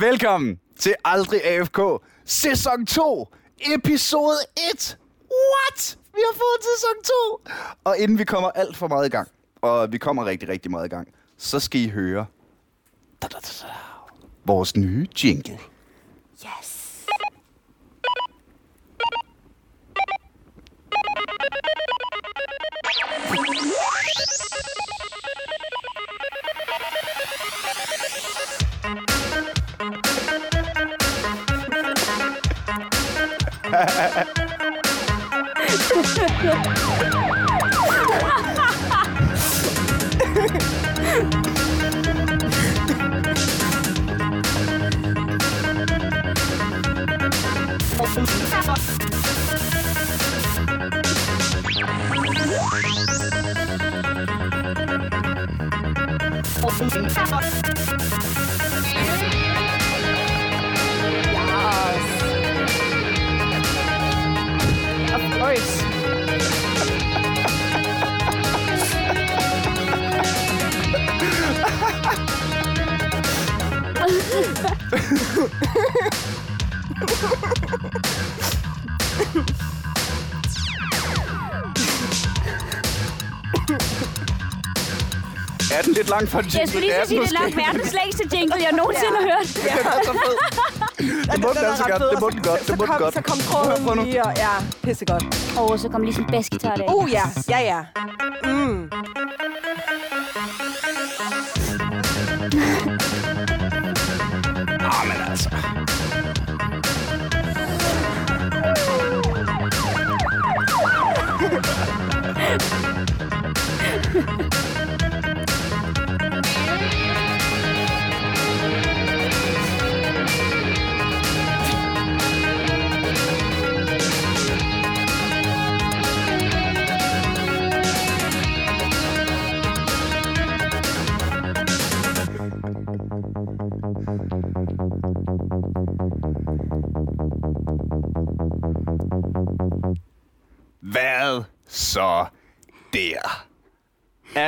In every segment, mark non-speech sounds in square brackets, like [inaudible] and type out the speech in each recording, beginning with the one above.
Velkommen til Aldrig AFK, sæson 2, episode 1. What? Vi har fået sæson 2. Og inden vi kommer alt for meget i gang, og vi kommer rigtig, rigtig meget i gang, så skal I høre da, da, da, da, vores nye jingle. Of [laughs] course. Er den lidt lang for en jingle? Jeg skulle lige så sige, det er nok verdens længste jingle, jeg nogensinde har hørt. Den er så fed. Det må den altså godt. Det må den godt. Det må den godt. Så kom Prøv nu. tråden lige, og ja, pissegodt. Og så kom lige sådan en basgitar der. Uh, ja, ja, ja. Mm. Ah, men altså. Hvad [laughs]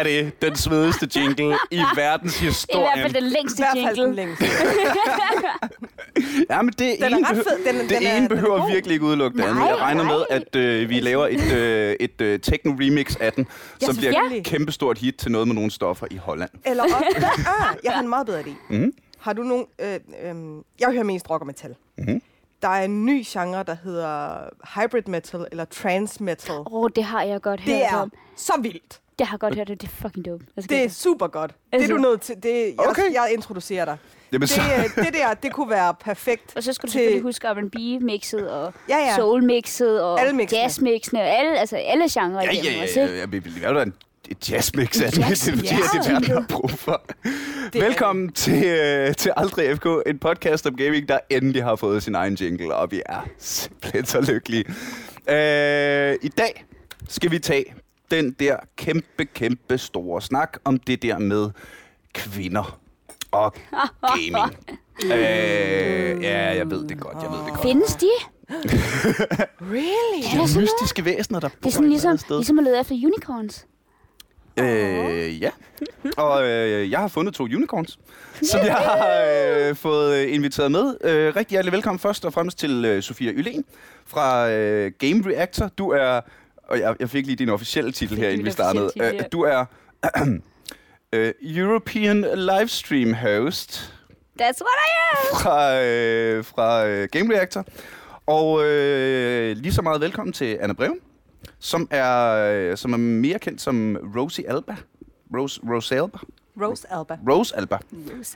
det den svedigste jingle i [laughs] verdens I hvert historie? fald den I længste hvert fald den jingle. længste. [laughs] Ja, men det Den er ene, ret behøver, fed. Den- det den er- ene den er behøver god. virkelig ikke udelukke det andet. Jeg regner med, nej. at øh, vi laver et, øh, et øh, techno-remix af den, Ja, som bliver et kæmpestort hit til noget med nogle stoffer i Holland. Eller op. [laughs] ah, jeg har en meget bedre idé. Mhm. Har du nogen... Øh, øh, jeg hører mest rock og metal. Mhm. Der er en ny genre, der hedder hybrid metal, eller trance metal. Åh, oh, det har jeg godt hørt Det er om. så vildt. Det har jeg godt hørt, og det er fucking dope. Jeg Det er super godt. Det er Altså- du nødt til. Det, jeg, Okay. jeg introducerer dig. Jamen, Det, så, øh, det der, det kunne være perfekt. Og så skal du til- selvfølgelig huske R&B-mixet, og Ja, ja. soul-mixet, og jazz-mixene, og alle, altså alle genrer ja, ja, ja, ja, ja, vi vil lave en et jazzmix af det. Jazz, Det er det er det, vi har brug for. Det er Velkommen til, øh, til Aldrig FK, en podcast om gaming, der endelig har fået sin egen jingle, og vi er simpelthen så lykkelige. Øh, I dag skal vi tage den der kæmpe, kæmpe store snak om det der med kvinder og [laughs] gaming. øh, ja, jeg ved det godt, jeg ved det godt. Findes de? [laughs] Really? Er De der noget? mystiske væsener, der Det er bor sådan ligesom, sted. ligesom at lede efter unicorns. Øh, ja. [laughs] Og øh, jeg har fundet to unicorns, som jeg har øh, fået øh, inviteret med. Øh, rigtig hjertelig velkommen først og fremmest til øh, Sofia Ylen fra øh, Game Reactor. Du er, og jeg, jeg fik lige din officielle titel her, inden vi startede. Øh, du er [clears throat] øh, European Livestream Host That's what I am! fra, øh, fra øh, Game Reactor. Og øh, lige så meget velkommen til Anna Breven, som er, øh, som er mere kendt som Rosie Alba. Rose, Rose Alba. Rose Alba. Rose Alba.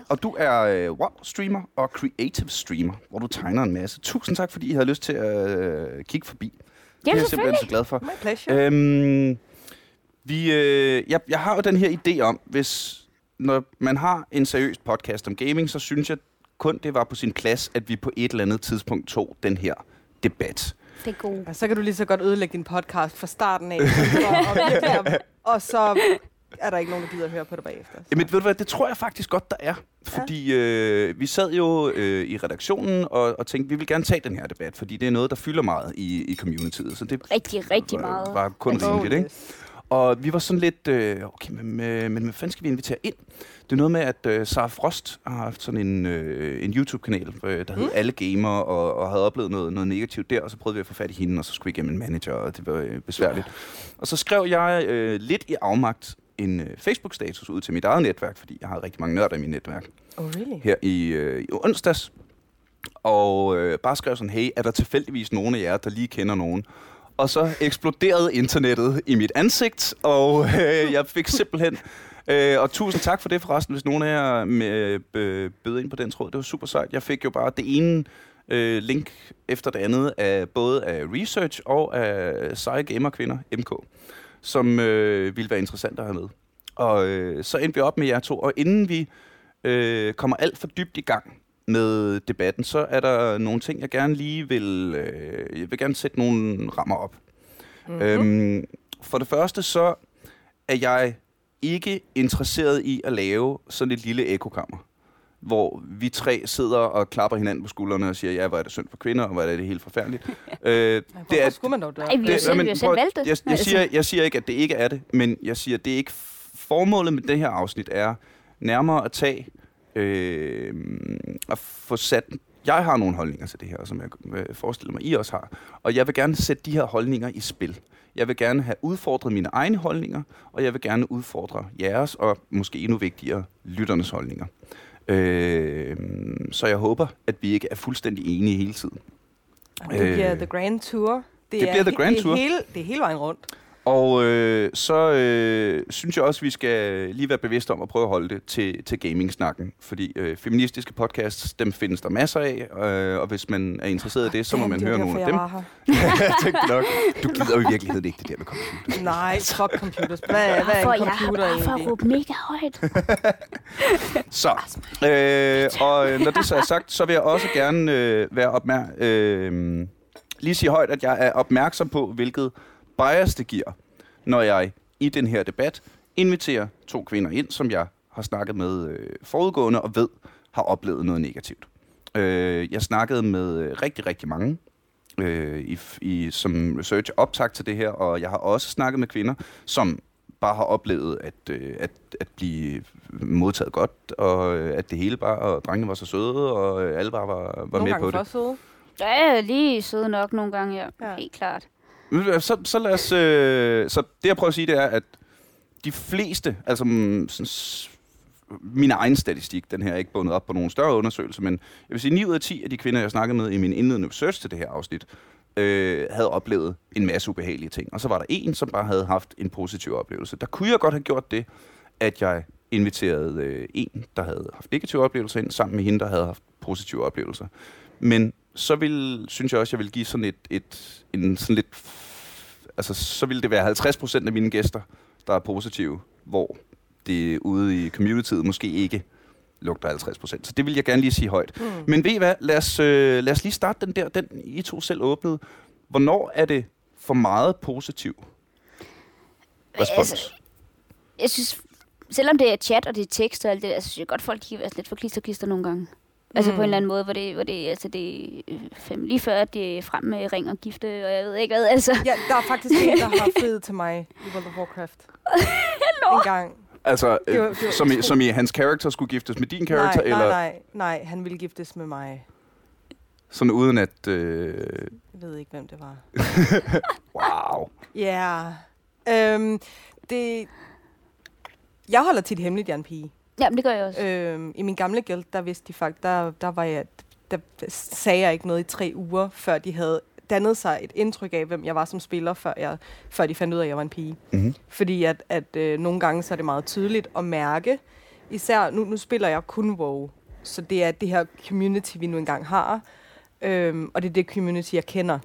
Og du er øh, WoW-streamer og creative streamer, hvor du tegner en masse. Tusind tak, fordi I havde lyst til at øh, kigge forbi. det er jeg simpelthen selvfølgelig. så glad for. My pleasure. Øhm, vi, øh, jeg, jeg har jo den her idé om, hvis når man har en seriøs podcast om gaming, så synes jeg kun, det var på sin plads, at vi på et eller andet tidspunkt tog den her debat. Det er god. Og så kan du lige så godt ødelægge din podcast fra starten af. og, [laughs] og, og så er der ikke nogen, der gider at høre på det bagefter. Så. Jamen, ved du hvad, det tror jeg faktisk godt, der er. Fordi øh, vi sad jo øh, i redaktionen og, og tænkte, vi vil gerne tage den her debat, fordi det er noget, der fylder meget i, i communityet. Så det Rigtig, rigtig var, meget. var kun Oh, rimeligt, ikke? Og vi var sådan lidt, øh, okay, men, men, men hvad fanden skal vi invitere ind? Det er noget med, at øh, Sara Frost har haft sådan en, øh, en YouTube-kanal, øh, der hed Mm. Alle Gamer, og, og havde oplevet noget, noget negativt der, og så prøvede vi at få fat i hende, og så skulle vi igennem en manager, og det var øh, besværligt. Og så skrev jeg øh, lidt i afmagt en øh, Facebook-status ud til mit eget netværk, fordi jeg har rigtig mange nørder i mit netværk Oh, really? her i, øh, i onsdags. Og øh, bare skrev sådan, hey, er der tilfældigvis nogen af jer, der lige kender nogen? Og så eksploderede internettet i mit ansigt, og øh, jeg fik simpelthen... Øh, og tusind tak for det forresten, hvis nogen af jer med, øh, bød ind på den tråd. Det var super sejt. Jeg fik jo bare det ene øh, link efter det andet af både af research og af seje gamerkvinder, MK, som øh, ville være interessant at have med. Og øh, så endte vi op med jer to, og inden vi øh, kommer alt for dybt i gang med debatten, så er der nogle ting, jeg gerne lige vil... Øh, jeg vil gerne sætte nogle rammer op. Mm-hmm. Øhm, for det første så er jeg ikke interesseret i at lave sådan et lille ekokammer, hvor vi tre sidder og klapper hinanden på skuldrene og siger, ja, hvor er det synd for kvinder, og hvor er det helt forfærdeligt. [laughs] øh, Hvorfor skulle man dog det? Ej, vi har det- selv, selv valgt det. Jeg, jeg, Altså, siger, jeg siger ikke, at det ikke er det, men jeg siger, at det er ikke formålet med det her afsnit er nærmere at tage øh, at få sat... Jeg har nogle holdninger til det her, som jeg øh, forestiller mig, I også har. Og jeg vil gerne sætte de her holdninger i spil. Jeg vil gerne have udfordret mine egne holdninger, og jeg vil gerne udfordre jeres, og måske endnu vigtigere, lytternes holdninger. Øh, så jeg håber, at vi ikke er fuldstændig enige hele tiden. Det bliver Øh, The Grand Tour. det er bliver The he- Grand det er Tour. Hele, det er hele vejen rundt. Og øh, så øh, synes jeg også, at vi skal lige være bevidste om at prøve at holde det til, til gaming-snakken. Fordi øh, feministiske podcasts, dem findes der masser af, øh, og hvis man er interesseret i det, så må man det høre nogle af jeg dem. [laughs] jeg tænkte nok, du gider jo i virkeligheden ikke det der med computer. Nej, fuck computers. Hvad, er- hvad er en jeg har computer at egentlig? råbe mega højt. [laughs] Så, øh, og øh, når det så er sagt, så vil jeg også gerne øh, være opmærksom, øh, lige sige højt, at jeg er opmærksom på, hvilket bias det giver, når jeg i den her debat inviterer to kvinder ind, som jeg har snakket med øh, forudgående og ved har oplevet noget negativt. Øh, jeg snakkede med øh, rigtig, rigtig mange øh, i, i, som research optag til det her, og jeg har også snakket med kvinder, som bare har oplevet at, øh, at, at blive modtaget godt, og øh, at det hele bare, og drengene var så søde, og øh, alle bare var, var Nogle med gange på det. for søde. Ja, lige søde nok nogle gange. Ja. ja. Helt klart. Så, så lad os... Øh, så det, jeg prøver at sige, det er, at de fleste, altså mm, sådan, min egen statistik, den her er ikke bundet op på nogen større undersøgelse, men jeg vil sige, 9 ud af 10 af de kvinder, jeg snakkede med i min indledende research til det her afsnit, øh, havde oplevet en masse ubehagelige ting. Og så var der en, som bare havde haft en positiv oplevelse. Der kunne jeg godt have gjort det, at jeg inviterede øh, en, der havde haft negative oplevelser ind, sammen med hende, der havde haft positive oplevelser. Men så vil, synes jeg også, jeg vil give sådan et, et en sådan lidt, altså så vil det være 50 procent af mine gæster, der er positive, hvor det ude i communityet måske ikke lugter 50 procent. Så det vil jeg gerne lige sige højt. Hmm. Men ved I hvad, lad os, øh, lad os lige starte den der, den I to selv åbnede. Hvornår er det for meget positiv respons? Altså, Jeg synes, selvom det er chat og det er tekst og alt det der, så synes jeg godt, folk kan være lidt for klisterklister nogle gange. Altså Mm. på en eller anden måde, hvor det, hvor det, altså det er øh, fem, lige før, at det er frem med ring og gifte, og jeg ved ikke hvad, altså. Ja, der er faktisk en, der har [laughs] friet til mig i World of Warcraft. En gang. Altså, Det var- øh, det var som, i, som i hans karakter skulle giftes med din karakter, nej, eller nej, nej, nej, han ville giftes med mig. sådan uden at... Øh, Jeg ved ikke, hvem det var. [laughs] wow. Ja. Yeah. Øhm, det... Jeg holder tit hemmeligt, jeg er en pige. Ja, men det gør jeg også. Øhm, I min gamle guild, der vidste de faktisk, der, der var jeg, der, der sagde jeg ikke noget i tre uger, før de havde dannet sig et indtryk af, hvem jeg var som spiller, før, jeg, før de fandt ud af, at jeg var en pige. Mm-hmm. Fordi at, at øh, nogle gange så er det meget tydeligt at mærke, især nu, nu spiller jeg kun WoW, så det er det her community, vi nu engang har, øhm, og det er det community, jeg kender.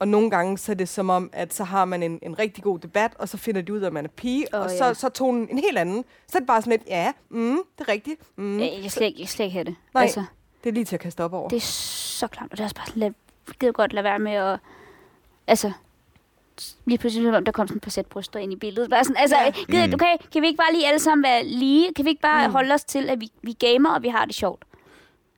Og nogle gange så er det som om, at så har man en, en rigtig god debat, og så finder de ud af, at man er pige, oh, og ja. så, så er tonen en helt anden. Så er det bare sådan lidt, ja, mm, det er rigtigt. Mm. Jeg, jeg, slet, ikke- jeg slet ikke have det. Nej. Altså, Det er lige til at kaste op over. det er så klamt, og det er også bare sådan lidt, gider godt lade være med at, altså, lige pludselig, om der kom sådan et par sæt bryster ind i billedet. Bare sådan, altså, Ja. gider, Mm. okay, kan vi ikke bare lige alle sammen være lige? Kan vi ikke bare mm. holde os til, at vi, vi gamer, og vi har det sjovt?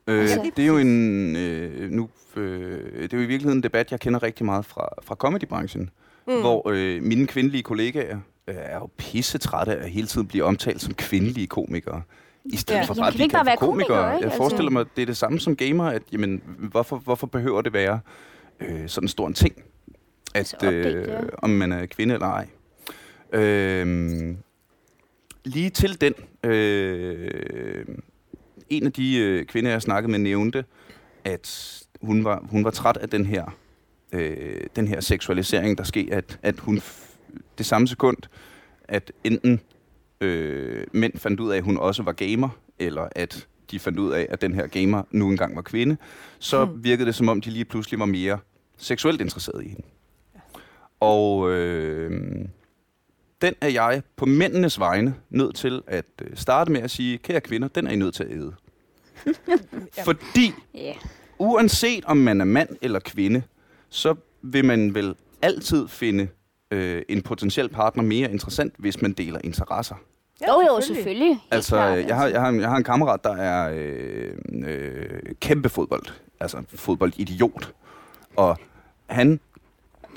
Øh, Altså- det er jo en øh, nu øh, det er jo i virkeligheden en debat jeg kender rigtig meget fra fra comedybranchen, mm. hvor øh, mine kvindelige kollegaer øh, er jo pisse trætte af hele tiden blive omtalt som kvindelige komikere. I stedet Ja. for Jamen, bare at kan ikke for være komikere, komikere. ikke? Jeg Altså- forestiller mig, det er det samme som gamer, at jamen, hvorfor, hvorfor behøver det være øh, sådan en stor en ting, Så at opdelt, øh, ja. om man er kvinde eller ej. Øh, lige til den, øh, en af de øh, kvinder, jeg snakkede med, nævnte, at hun var, hun var træt af den her, øh, den her seksualisering, der sker, at, at hun f- det samme sekund, at enten øh, mænd fandt ud af, at hun også var gamer, eller at de fandt ud af, at den her gamer nu engang var kvinde, så Hmm. virkede det som om, de lige pludselig var mere seksuelt interesserede i hende. Og øh, den er jeg på mændenes vegne nødt til at øh, starte med at sige, kære kvinder, den er I nødt til at æde. [laughs] Fordi Ja. uanset om man er mand eller kvinde, så vil man vel altid finde øh, en potentiel partner mere interessant, hvis man deler interesser. Jo, jo, selvfølgelig. Altså, klart, jeg har, jeg, har, jeg har en kammerat, der er øh, øh, kæmpe fodbold. Altså fodboldidiot. Og han,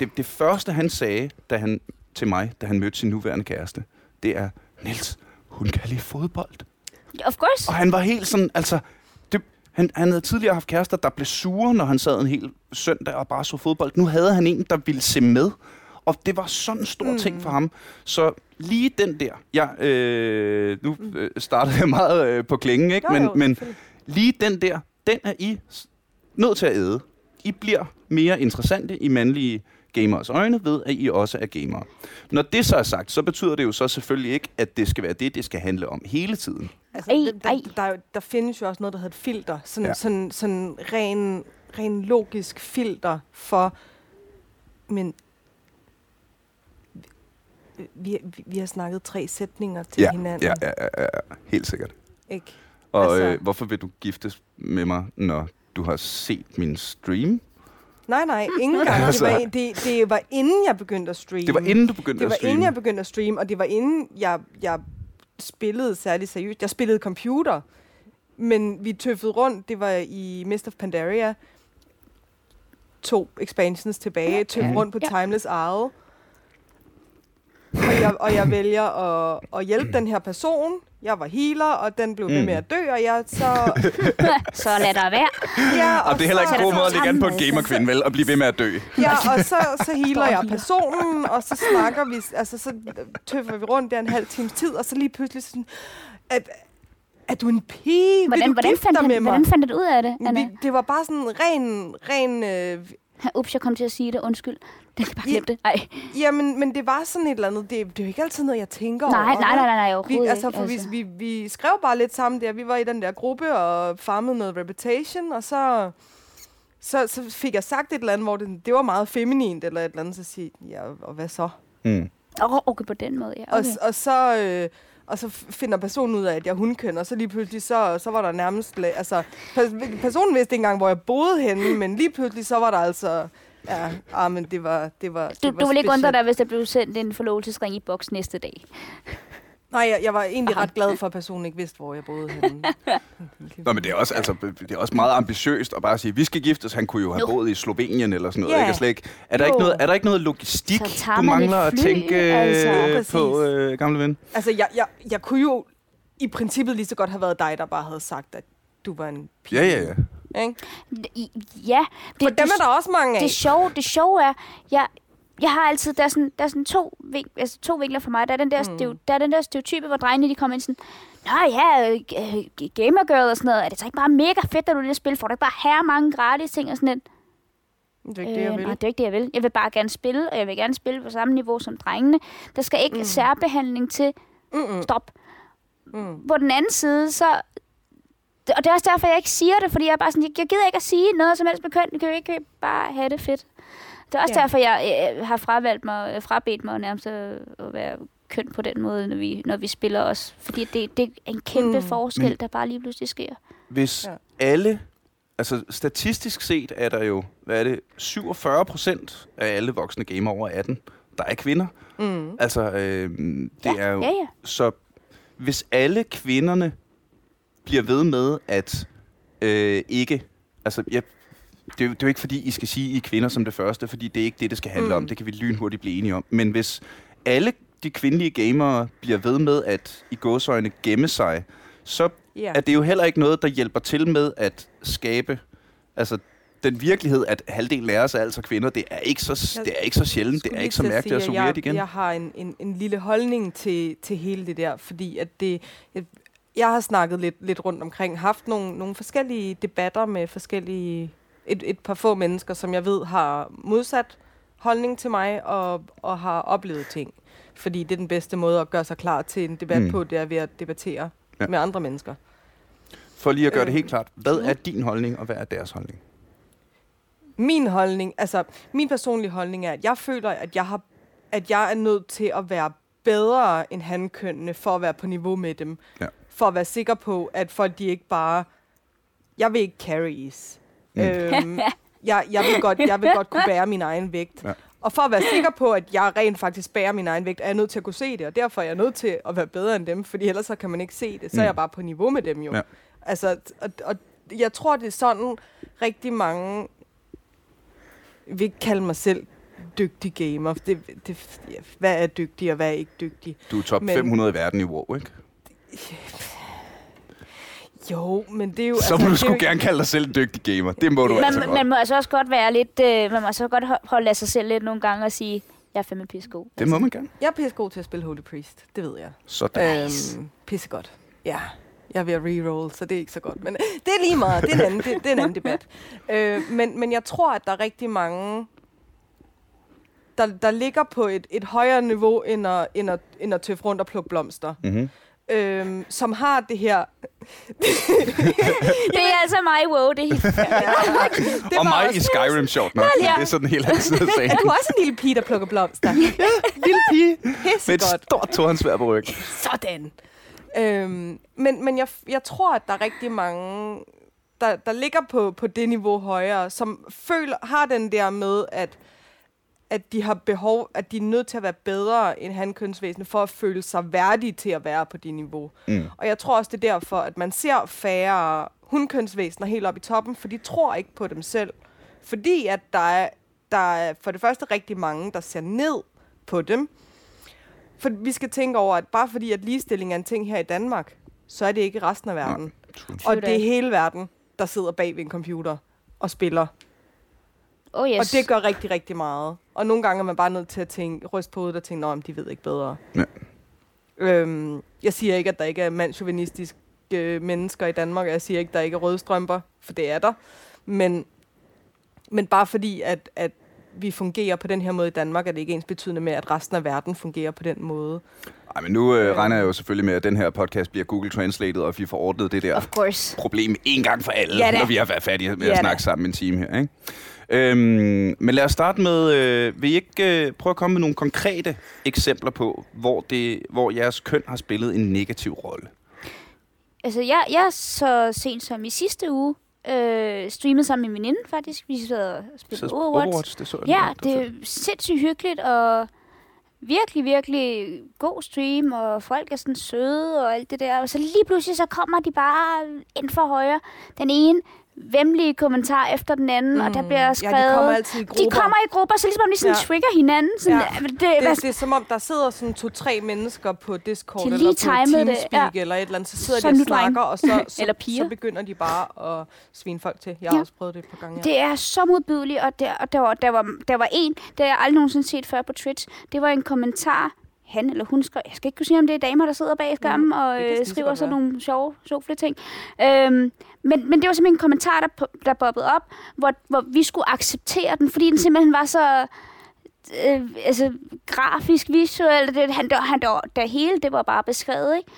det, det første han sagde da han, til mig, da han mødte sin nuværende kæreste, det er, Niels, hun kan lide fodbold. Of course. Og han var helt sådan, altså... Han, han havde tidligere haft kærester, der blev sure, når han sad en hel søndag og bare så fodbold. Nu havde han en, der ville se med. Og det var sådan en stor mm. ting for ham. Så lige den der... Jeg, øh, nu øh, startede jeg meget øh, på klingen, ikke? Jo, men, jo, men lige den der, den er I nødt til at æde. I bliver mere interessante i mandlige gamers øjne ved, at I også er gamere. Når det så er sagt, så betyder det jo så selvfølgelig ikke, at det skal være det, det skal handle om hele tiden. Altså, Ej, der, der, ej. der, er der findes jo også noget, der hedder et filter. Sådan, ja. sådan, sådan ren, ren logisk filter for... Men vi, vi, vi har snakket tre sætninger til Ja, hinanden. ja, ja, ja, ja, helt sikkert. Ikke? Og Altså- øh, hvorfor vil du giftes med mig, når du har set min stream? Nej, nej, ingen [laughs] gang. Det Altså. var, det, det var inden jeg begyndte at streame. Det var inden du begyndte det var at streame. inden jeg begyndte at streame, og det var inden jeg, jeg spillede særlig seriøst. Jeg spillede computer, men vi tøffede rundt. Det var i Mist of Pandaria. To expansions tilbage. Tøffede rundt på Ja. Timeless Isle. Og jeg, og jeg vælger at, at hjælpe [clears throat] den her person. Jeg var healer, og den blev ved Mm. med at dø, og jeg så... [laughs] Så lad der være. Ja, Og det er heller ikke så- en god måde at lægge an på en gamerkvinde, vel? At blive ved med at dø. Ja, og så, så [laughs] healer jeg personen, og så snakker vi, altså så tøffer vi rundt der en halv times tid, og så lige pludselig sådan, at, er du en pige? Vil Hvordan, du hvordan, gifte fandt dig han, med mig? hvordan fandt du ud af det, Anna? Vi, det var bare sådan ren, ren øh, Ups, jeg kom til at sige det. Undskyld. [laughs] Det kan bare glemme det. Ej. jamen, men det var sådan et eller andet, det, det er jo ikke altid noget, jeg tænker Nej, over. nej, nej, nej, nej, Vi, overhovedet altså, ikke. for altså. Vi, vi, vi skrev bare lidt sammen der. Vi var i den der gruppe og farmede noget reputation, og så, så, så fik jeg sagt et eller andet, hvor det, det var meget feminint eller et eller andet, så siger jeg, ja, og hvad så? Mm. Oh, okay, på den måde, ja. Og, Okay. s- og så... Øh, og så finder personen ud af, at jeg er hundkøn, og så lige pludselig, så, så var der nærmest... Altså, pers- personen vidste ikke engang, hvor jeg boede henne, men lige pludselig, så var der altså... Ja, ah, men det var... Det var Du, det var du vil ikke undre dig, hvis der blev sendt en forlovelsesring i boks næste dag. Nej, jeg, jeg var egentlig ret glad for, at personen ikke vidste, hvor jeg boede henne. [laughs] Nå, men det er, også, altså, det er også meget ambitiøst at bare sige, vi skal giftes. Han kunne jo have Jo. boet i Slovenien eller sådan noget. Ja. Ikke? Slet ikke. Er, der Jo. ikke noget, er der ikke noget logistik, du mangler at tænke altså. øh, Præcis. på, øh, gamle ven? altså, jeg, jeg, jeg kunne jo i princippet lige så godt have været dig, der bare havde sagt, at du var en pige. Ja, ja, ja. Ikke? Ja, det, For dem er der også mange af. det sjove, det sjove er, jeg, jeg har altid, der er sådan, der er sådan to, vink, altså to vinkler for mig. Der er den der, mm. steo, der er den der stereotype, hvor drengene de kommer ind sådan, Nå ja, øh, gamer girl og sådan noget. Er det så ikke bare mega fedt, at du er det spil? Får du ikke bare her mange gratis ting og sådan lidt? Det er ikke det, jeg Øh, vil. nej, det er ikke det, jeg vil. Jeg vil bare gerne spille, og jeg vil gerne spille på samme niveau som drengene. Der skal ikke mm. særbehandling til. Mm-mm. Stop. Mm. På den anden side, så... Og det er også derfor, jeg ikke siger det, fordi jeg er bare sådan, jeg, jeg gider ikke at sige noget som helst med køn. Jeg kan jo ikke bare have det fedt. Det er også Ja. derfor, jeg øh, har fravalgt mig, øh, frabedt mig nærmest at, at være køn på den måde, når vi, når vi spiller os. Fordi det, det er en kæmpe Mm. forskel, Men- der bare lige pludselig sker. Hvis ja. alle, altså statistisk set er der jo, hvad er det, 47 procent af alle voksne gamer over 18, der er kvinder. Mm. Altså, øh, det Ja, er jo... ja, ja. Så hvis alle kvinderne bliver ved med at øh, ikke... Altså, jeg, det, er jo, det er jo ikke fordi, I skal sige, I er kvinder som det første, fordi det er ikke det, det skal handle Mm. om. Det kan vi lynhurtigt blive enige om. Men hvis alle de kvindelige gamere bliver ved med at i gåsøjne gemme sig, så Ja. er det jo heller ikke noget, der hjælper til med at skabe altså, den virkelighed, at halvdelen af os er altså kvinder. Det er ikke så, det er ikke så sjældent, det er ikke så at mærkeligt at sige, at weird jeg, igen. Jeg har en, en, en lille holdning til, til hele det der, fordi at det... Jeg, jeg har snakket lidt, lidt rundt omkring, haft nogle, nogle forskellige debatter med forskellige... Et, et par få mennesker, som jeg ved har modsat holdning til mig og, og har oplevet ting. Fordi det er den bedste måde at gøre sig klar til en debat Mm. på, det er ved at debattere Ja. med andre mennesker. For lige at gøre det Øh, helt klart, hvad er din holdning, og hvad er deres holdning? Min holdning, altså min personlige holdning er, at jeg føler, at jeg, har, at jeg er nødt til at være bedre end hankønnene for at være på niveau med dem. Ja. For at være sikker på, at folk de ikke bare... Jeg vil ikke carries. Mm. Mm. Øhm, jeg, jeg, vil godt, jeg vil godt kunne bære min egen vægt. Ja. Og for at være sikker på, at jeg rent faktisk bærer min egen vægt, er jeg nødt til at kunne se det. Og derfor er jeg nødt til at være bedre end dem, fordi ellers så kan man ikke se det. Så er Mm. jeg bare på niveau med dem jo. Ja. Altså, og, og jeg tror, det er sådan rigtig mange vil ikke kalde mig selv dygtig gamer. Det, det, hvad er dygtig, og hvad er ikke dygtig? Du er top Men- 500 i verden i WoW, ikke? Jo, men det er jo... Så må altså, du sgu jo, gerne kalde dig selv en dygtig gamer. Det må du Man, altså godt. man må altså også godt være lidt... Øh, man må altså godt holde af sig selv lidt nogle gange og sige, jeg er fandme pissegod. Det må man gerne. Jeg er pissegod til at spille Holy Priest, det ved jeg. Sådan. Nice. Øhm, pissegodt. Ja, jeg er ved at reroll, så det er ikke så godt. Men det er lige meget, det er en anden, det, det er en anden debat. Øh, men, men jeg tror, at der er rigtig mange, der, der ligger på et, et højere niveau, end at, end, at, end at tøffe rundt og plukke blomster. Mm-hmm. Øhm, som har det her... [laughs] Det er altså mig, wow. Det er helt [laughs] det Og mig i Skyrim, sjovt nok. Ja. Det er sådan en helt anden side af sagen. Er du også en lille pige, der plukker blomster? ja, lille pige. Med et Pissegodt. stort tornsvær på ryggen. Sådan. Øhm, men men jeg, jeg tror, at der er rigtig mange, der, der ligger på, på det niveau højere, som føler, har den der med, at, at de har behov, at de er nødt til at være bedre end hankønsvæsener, for at føle sig værdige til at være på det niveau. Mm. Og jeg tror også, det er derfor, at man ser færre hundkønsvæsener helt op i toppen, for de tror ikke på dem selv. Fordi at der er, der er for det første rigtig mange, der ser ned på dem. For vi skal tænke over, at bare fordi at ligestilling er en ting her i Danmark, så er det ikke i resten af verden. True. Og det er hele verden, der sidder bag ved en computer og spiller. Oh yes. Og det gør rigtig, rigtig meget. Og nogle gange er man bare nødt til at tænke, ryste på hovedet og tænke, at de ved ikke bedre. Ja. Øhm, jeg siger ikke, at der ikke er mandsjuvenistiske øh, mennesker i Danmark, og jeg siger ikke, at der ikke er røde strømper, for det er der. Men, men bare fordi, at, at vi fungerer på den her måde i Danmark, er det ikke ens betydende med, at resten af verden fungerer på den måde. Ej, men nu øh, regner jeg jo selvfølgelig med, at den her podcast bliver Google Translated, og vi får ordnet det der Of course. problem en gang for alle, Ja da. når vi har været færdige med Ja at da. snakke sammen en time her. Ikke? Øhm, men lad os starte med, øh, vil I ikke øh, prøve at komme med nogle konkrete eksempler på, hvor, det, hvor jeres køn har spillet en negativ rolle? Altså, jeg, jeg så sent som i sidste uge øh, streamede sammen med min veninde, faktisk. Vi sad og spillede Så Overwatch. Overwatch, det så jeg Ja, det er sindssygt hyggeligt, og virkelig, virkelig god stream, og folk er sådan søde og alt det der. Og så lige pludselig, så kommer de bare ind for højre. Den ene vemmelige kommentar efter den anden, mm. og der bliver skrevet... Ja, de kommer altid i grupper. de kommer i grupper, så ligesom om de sådan Ja. trigger hinanden. Sådan, Ja. ja. det, det, hvad, det er som om, der sidder sådan to-tre mennesker på Discord De eller på det, Teamspeak ja. eller et eller andet. Så sidder Så de og dreng. snakker, og så, [laughs] så, Eller piger. så begynder de bare at svine folk til. Jeg har Ja. også prøvet det et par gange. Ja. Det er så modbydeligt, og, der, og der, var, der, var, der var en, der jeg aldrig nogensinde set før på Twitch. Det var en kommentar, han eller hun skrev, jeg skal ikke kunne sige, om det er damer, der sidder bag skærmen og øh, skriver sådan nogle sjove, sjove ting. Øhm, men, men det var simpelthen en kommentar, der, der bobbede op, hvor, hvor vi skulle acceptere den, fordi den simpelthen var så øh, altså, grafisk, visuelt. Det, han, der, han, der, der hele, det var bare beskrevet, ikke?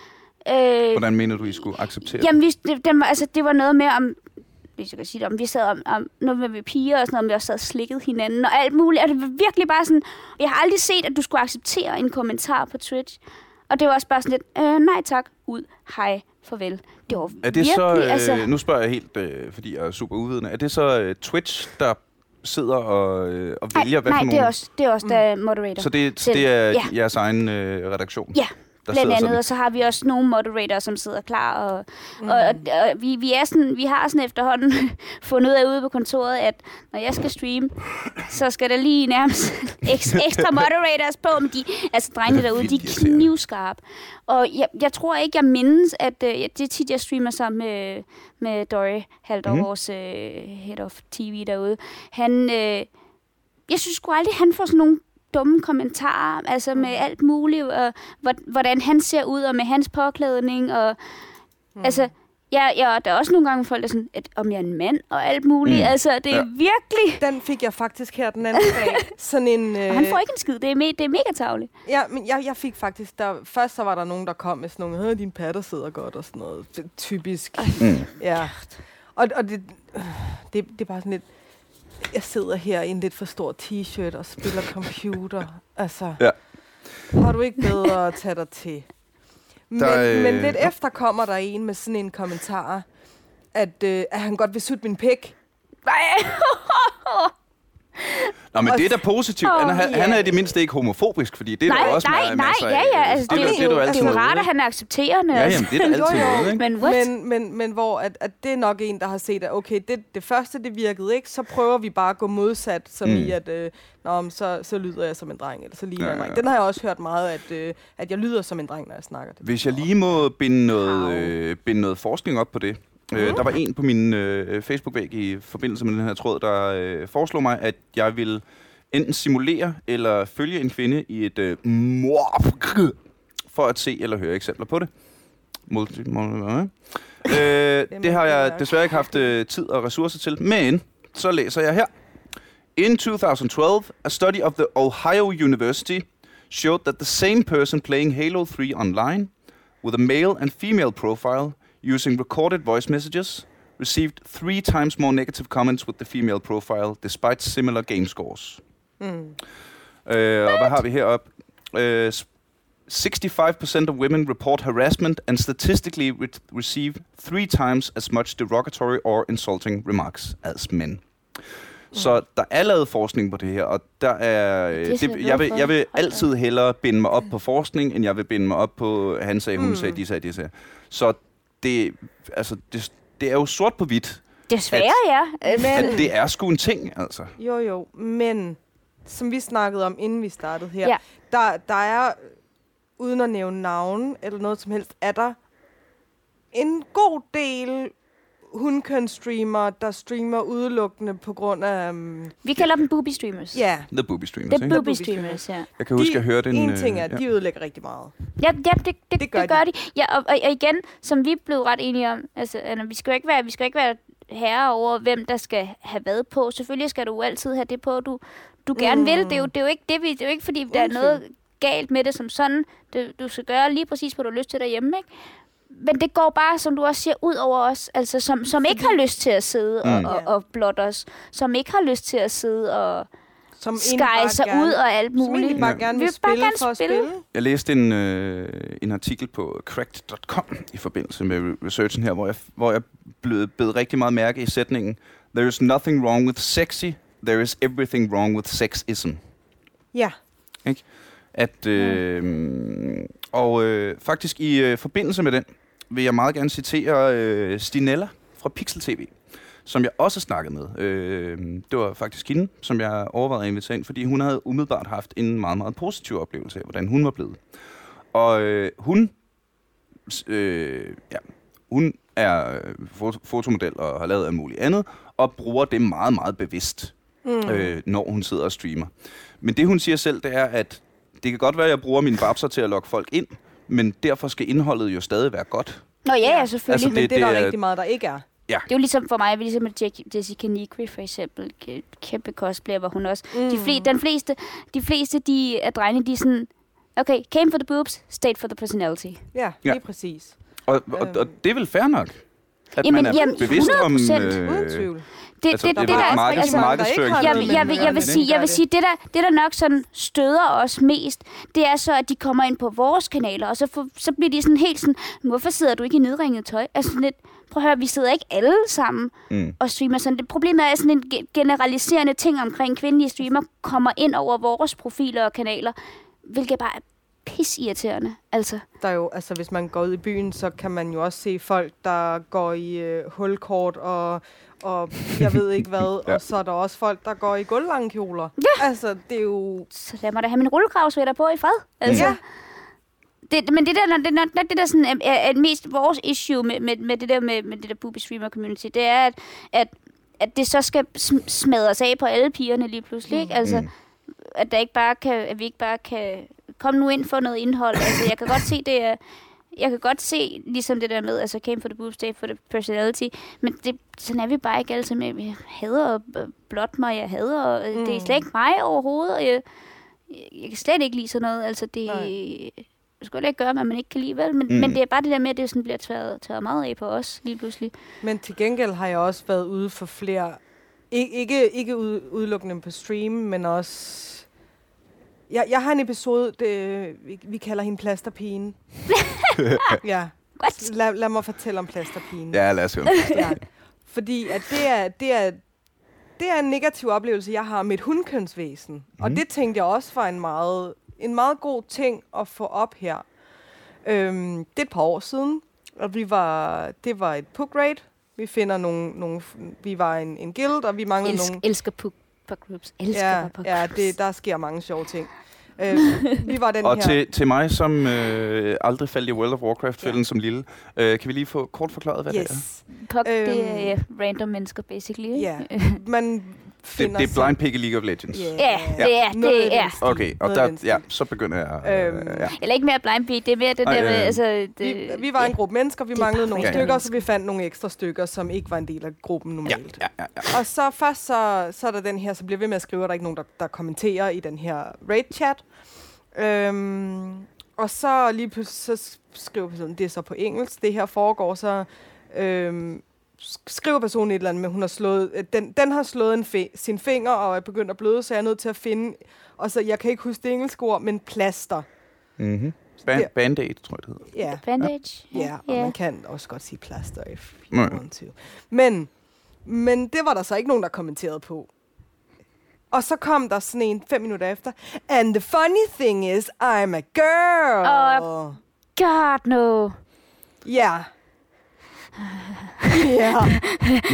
Øh, Hvordan mener du, I skulle acceptere Jamen, vi, det, den var, altså, det var noget med, om, hvis jeg kan sige det, om vi sad om, om noget med vi piger og sådan noget, om vi også sad og slikket hinanden og alt muligt. Og det var virkelig bare sådan, jeg har aldrig set, at du skulle acceptere en kommentar på Twitch. Og det var også bare sådan lidt, øh, nej tak, ud, hej, farvel. Det var Er det virkelig, så, øh, altså, nu spørger jeg helt, øh, fordi jeg er super uvidende, er det så øh, Twitch, der sidder og, øh, og vælger, nej, hvad nej, for det nogle... er også, det er også der er moderator. Så det, så det er Ja. jeres egen øh, redaktion? Ja. Blandt sidder andet, sådan. og så har vi også nogle moderatorer, som sidder klar, og, mm. og, og, og vi, vi, er sådan, vi har sådan efterhånden [laughs] fundet ud af ude på kontoret, at når jeg skal streame, så skal der lige nærmest [laughs] eks, [laughs] ekstra moderators på, men de, altså drengene er derude, de er knivskarpe. Og jeg, jeg tror ikke, jeg mindes, at øh, det er tit, jeg streamer sammen med, med Dory Haldor, Mhm. mm. vores øh, head of TV derude. Han, øh, jeg synes sgu aldrig, han får sådan nogle dumme kommentarer, altså med alt muligt, og hvor- hvordan han ser ud, og med hans påklædning, og mm. altså, ja, ja, der er også nogle gange folk, der er sådan, at om jeg er en mand, og alt muligt, Mm. mm. altså, det er Ja. virkelig, Den fik jeg faktisk her den anden dag. [laughs] Sådan en... og Øh, han får ikke en skid, det er, me, det er mega tavligt. Ja, men jeg, jeg fik faktisk... Der, først så var der nogen, der kom med sådan nogle, din patter sidder godt og sådan noget. Det, typisk. Mm. Ja. Og, og det, det, det er bare sådan lidt... Jeg sidder her i en lidt for stor t-shirt og spiller computer. [laughs] Altså, Ja. har du ikke bedre at tage dig til? Men, Der, øh, men lidt efter kommer der en med sådan en kommentar, at, øh, at han godt vil sutte min pik. Nej, [laughs] Nå, men Og det er da positivt. Han, er, ja. han er i det mindste ikke homofobisk, fordi det er der nej, også nej, nej, masser af. ja, ja, altså, det, det, er- det du det, altid det er jo rart, at han er accepterende. Ja, jamen, det er da [laughs] altid Jo, jo. noget, ikke? Men what? Men, men, men hvor at, at det er nok en, der har set, at okay, det, det første det virkede ikke, så prøver vi bare at gå modsat, som Mm. i, at øh, Nå, så, så lyder jeg som en dreng, eller så ligner Ja, jeg ja, ja. Den har jeg også hørt meget, at, øh, at jeg lyder som en dreng, når jeg snakker. Det. Hvis jeg lige må binde noget, øh, binde noget forskning op på det. Øh, der var en på min øh, Facebook-væg i forbindelse med den her tråd, der øh, foreslog mig, at jeg ville enten simulere eller følge en kvinde i et øh, morp for at se eller høre eksempler på det. Multi, multi, [laughs] øh, det har jeg desværre ikke haft øh, tid og ressourcer til, men så læser jeg her. In 2012, a study of the Ohio University showed that the same person playing Halo 3 online with a male and female profile using recorded voice messages received three times more negative comments with the female profile despite similar game scores. Mm. Øh, og hvad har vi heroppe? Øh, s- 65% of women report harassment and statistically re- receive three times as much derogatory or insulting remarks as men. Så der er lavet forskning på det her, og der er, øh, Det så det, jeg, vil, jeg vil altid hellere binde mig op på forskning, end jeg vil binde mig op på, han sagde, hun Mm. sagde, de sagde, de sagde. Så det, altså, det, det er jo sort på hvidt, Desværre, ja. Altså, Men- at det er sgu en ting, altså. Jo, jo, men som vi snakkede om, inden vi startede her, Ja. der, der er, uden at nævne navn eller noget som helst, er der en god del hundkønsstreamer, der streamer udelukkende på grund af... Um, Vi kalder dem booby streamers. ja, The booby streamers, Det er ikke? booby streamers, ja. Jeg kan huske, jeg hørte en... en øh, ting er, at ja. de ødelægger rigtig meget. Ja, ja det, det, det, Det gør det gør de. Ja, og, og, og, igen, som vi blev ret enige om, altså, Anna, vi skal jo ikke være, vi skal ikke være herre over, hvem der skal have hvad på. Selvfølgelig skal du jo altid have det på, du, du gerne Mm. vil. Det er, jo, det, er jo ikke det, vi, det er jo ikke, fordi der er Uden noget galt med det som sådan. Det, du skal gøre lige præcis, hvad du har lyst til derhjemme, ikke? Men det går bare, som du også siger, ud over os, altså, som, som ikke har lyst til at sidde Mm. og, og, og blotte os, som ikke har lyst til at sidde og Som bare sig gerne, ud og alt Som muligt. bare Ja. gerne Vi vil vil bare spille gerne for at spille. spille. Jeg læste en, øh, en artikel på cracked.com i forbindelse med re- researchen her, hvor jeg, hvor jeg blev, blev rigtig meget mærke i sætningen There is nothing wrong with sexy, there is everything wrong with sexism. Ja, At, øh, og øh, faktisk i øh, forbindelse med den, vil jeg meget gerne citere øh, Stinella fra Pixel TV, som jeg også snakkede med. Øh, det var faktisk hende, som jeg overvejede at invitere ind, fordi hun havde umiddelbart haft en meget, meget positiv oplevelse af, hvordan hun var blevet. Og øh, hun, øh, ja, hun er øh, foto- fotomodel og har lavet alt muligt andet, og bruger det meget, meget bevidst, mm. øh, når hun sidder og streamer. Men det, hun siger selv, det er, at det kan godt være, at jeg bruger mine babser til at lokke folk ind, men derfor skal indholdet jo stadig være godt. Nå ja, ja, Ja. selvfølgelig. Altså, men det, det- det er det der er- rigtig meget, der ikke er. Det er jo ligesom for mig, ligesom med Jack- Jessica Nigri for eksempel, kæmpe cosplayer var hun også. Mm. De, fle, den fleste, de fleste de er drenge, de er sådan, okay, came for the boobs, stayed for the personality. Ja, Ja. lige præcis. Og, og, og Øhm. det er vel fair nok, at Jamen, man er jamen, bevidst om... 100%. Uden tvivl. Det, altså, det, det, det, er der, markeds, altså, markedsføring. jeg, jeg, med vil, jeg vil det, sige, jeg vil det. sige, det der, det der nok sådan støder os mest, det er så, at de kommer ind på vores kanaler, og så, får, så bliver de sådan helt sådan, hvorfor sidder du ikke i nedringet tøj? Altså sådan lidt, prøv at høre, vi sidder ikke alle sammen Mm. og streamer sådan. Det problemet er, at sådan en ge- generaliserende ting omkring kvindelige streamer kommer ind over vores profiler og kanaler, hvilket bare er pissirriterende. Altså, Der er jo, altså hvis man går ud i byen, så kan man jo også se folk, der går i øh, hulkort og, og jeg ved ikke [laughs] hvad. Ja. Og så er der også folk, der går i gulvlange kjoler. Ja. Altså, det er jo... så lad mig da have min rullegravsvætter på i fred. Altså, Ja. det, men det der, det, det, det, det der sådan, er, er, er mest vores issue med, med, med det der med, med det der booby streamer community, det er, at, at, at det så skal sm- smadres af på alle pigerne lige pludselig. Ikke? Altså, Mm. at, der ikke bare kan, at vi ikke bare kan komme nu ind for noget indhold. Altså, jeg kan godt se, det er, jeg kan godt se, ligesom det der med, altså came for the boobs, stay for the personality, men det, sådan er vi bare ikke alle sammen. Jeg hader at blot mig, jeg hader, mm. det er slet ikke mig overhovedet, og jeg, jeg kan slet ikke lide sådan noget, altså det, Nej. det skulle ikke gøre, hvad man ikke kan lide, vel? Men, Mm. men det er bare det der med, at det sådan bliver tværet, tværet meget af på os lige pludselig. Men til gengæld har jeg også været ude for flere... Ik- ikke ikke ud, udelukkende på stream, men også... Jeg, jeg har en episode, det, vi, vi kalder hende Plasterpigen. [laughs] ja, What? lad, lad mig fortælle om Plasterpigen. Ja, lad os høre. ja. Fordi at det er, det er det er en negativ oplevelse, jeg har med et hundkønsvæsen. Mm. Og Mhm. det tænkte jeg også var en meget, en meget god ting at få op her. Øhm, det er et par år siden, og vi var, det var et pug raid. Vi finder nogle, nogle vi var en, en guild, og vi manglede Elsk, nogle... elsker puk, puk groups. Elsker Ja, puk ja groups. det, der sker mange sjove ting. [laughs] Øh, vi var den Og her... til, til mig, som øh, aldrig faldt i World of Warcraft-fælden Ja. som lille, øh, kan vi lige få kort forklaret, hvad det er? Yes. Puk, det er Øhm, random mennesker, basically. ikke? Ja, [laughs] man Det, det er Blind Pig i League of Legends. Ja, Ja, det er- det er. Okay, og der, ja, så begynder jeg... Øh, Øhm, ja. Eller ikke mere blind beat, det er mere det Ej, der med, øh, altså... Det, Vi, vi var en gruppe mennesker, vi manglede nogle stykker, så mennesker. vi fandt nogle ekstra stykker, som ikke var en del af gruppen Ja, normalt. ja, ja, ja. Og så først så, så er der den her, så bliver vi med at skrive, at der er ikke nogen, der, der kommenterer i den her raid-chat. Øhm, og så lige pludselig så skriver personen, det er så på engelsk, det her foregår, så øhm, skriver personen et eller andet med, hun har slået, øh, den, den har slået en fi- sin finger og er begyndt at bløde, så jeg er nødt til at finde, og så, jeg kan ikke huske det engelske ord, men plaster. Mm-hmm. Band, Ja. Band-Aid, tror jeg, det hedder. Ja. bandage. Ja, og ja. man kan også godt sige plaster, if you Nej. want to. Men, men det var der så ikke nogen, der kommenterede på. Og så kom der sådan en fem minutter efter. And the funny thing is, I'm a girl. Åh, God, no. Ja. Ja.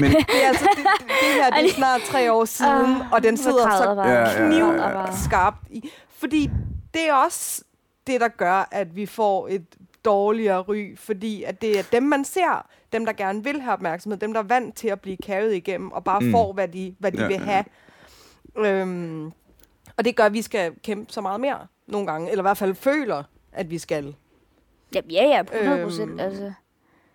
Men Det er altså, det, det, det her det er snart tre år siden, Ah, og den sidder så bare. Ja, ja, ja, kniv ja, ja. skarpt i. Fordi det er også det, der gør, at vi får et dårligere ry, fordi at det er dem, man ser, dem, der gerne vil have opmærksomhed, dem, der er vant til at blive carried igennem, og bare Mm. får, hvad de, hvad de Ja, vil ja, have. Øhm, og det gør, at vi skal kæmpe så meget mere nogle gange, eller i hvert fald føler, at vi skal. Ja, ja, ja, 100 procent. Øhm, altså.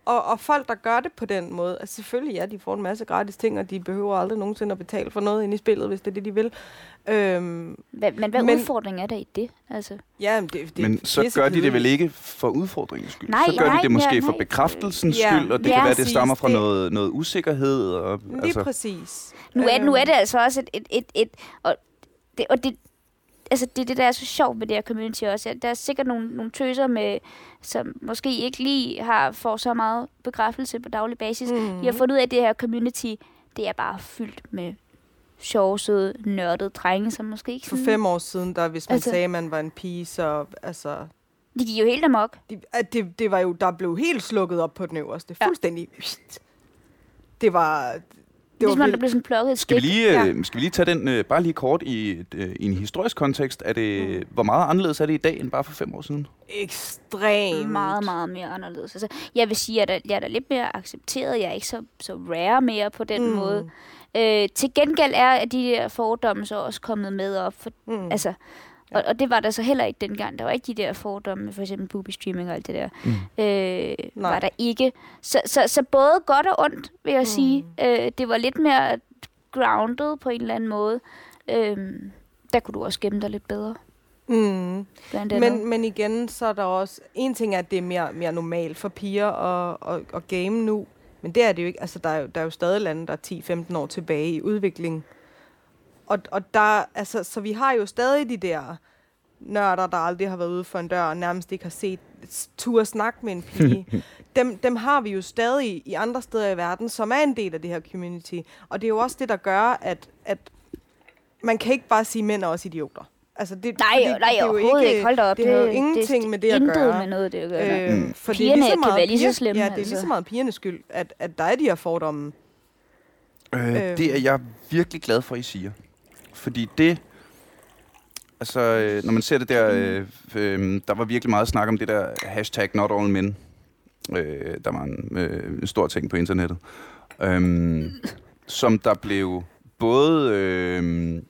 Og, og folk, der gør det på den måde, altså selvfølgelig, ja, de får en masse gratis ting, og de behøver aldrig nogensinde at betale for noget ind i spillet, hvis det er det, de vil. Øhm, Hvad, men hvad men- udfordring er der i det? Altså, ja, men det, det Men så gør de det vel ikke for udfordringens skyld? Nej, så gør nej, de det måske ja, for nej. bekræftelsens Ja, skyld, og det ja, kan være, det stammer fra det- noget, noget usikkerhed. Og, Lige altså, præcis. nu, er, nu er Øhm, det altså også et... et, et, et og det, og det, altså det er det, der er så sjovt med det her community også. Der er sikkert nogle, nogle tøser, med, som måske ikke lige har får så meget bekræftelse på daglig basis. Mhm. Mm. Jeg har fundet ud af, at det her community, det er bare fyldt med sjove, søde, nørdede drenge, som måske ikke For sådan... fem år siden, der hvis man Altså- sagde, at man var en pige, så altså, De gik jo helt amok. de, det, det var jo, der blev helt slukket op på den øverste. Ja. Fuldstændig. Det var, det Det var er som om, der vildt. blev sådan plukket et Skal vi lige, Ja. øh, skal vi lige tage den øh, bare lige kort i, et, øh, i en historisk kontekst? Er det, Mm. Hvor meget anderledes er det i dag end bare for fem år siden? ekstremt. meget, meget mere anderledes. Altså, jeg vil sige, at jeg jeg er da lidt mere accepteret. Jeg er ikke så, så rare mere på den mm. måde. Øh, til gengæld er at de der fordomme så også kommet med op. For, Mm. mm. Og, og det var der så heller ikke dengang. Der var ikke de der fordomme med for eksempel booby streaming og alt det der. Mm. Øh, Nej. var der ikke. Så, så, så både godt og ondt, vil jeg Mm. sige. Øh, det var lidt mere grounded på en eller anden måde. Øh, der kunne du også gemme dig lidt bedre, Mm. Men, men igen, så er der også... En ting er, at det er mere, mere normalt for piger at, at, at game nu. Men det er det jo ikke. Altså, der er jo, der er jo stadig lande, der er 10-15 år tilbage i udvikling. Og, og der, altså, så vi har jo stadig de der nørder, der aldrig har været ude for en dør, og nærmest ikke har set tur snak med en pige. [laughs] dem, dem har vi jo stadig i andre steder i verden, som er en del af det her community. Og det er jo også det, der gør, at, at man kan ikke bare sige, at mænd er også idioter. Altså, det, Nej, fordi nej, det er jo overhovedet ikke. Hold da op. Det har jo det, ingenting det, med det at intet gøre. med noget det at gøre. Øh, Mm. For Pigerne det er lige så kan meget være lige så slemme, Ja, det er lige altså. så meget pigernes skyld, at, at der er de her fordomme. Øh, Øhm. det er jeg virkelig glad for, I siger. Fordi det... Altså, øh, når man ser det der... Øh, øh, der var virkelig meget snak om det der hashtag not all men. Øh, der var en, øh, en stor ting på internettet. Øh, som der blev både... Øh,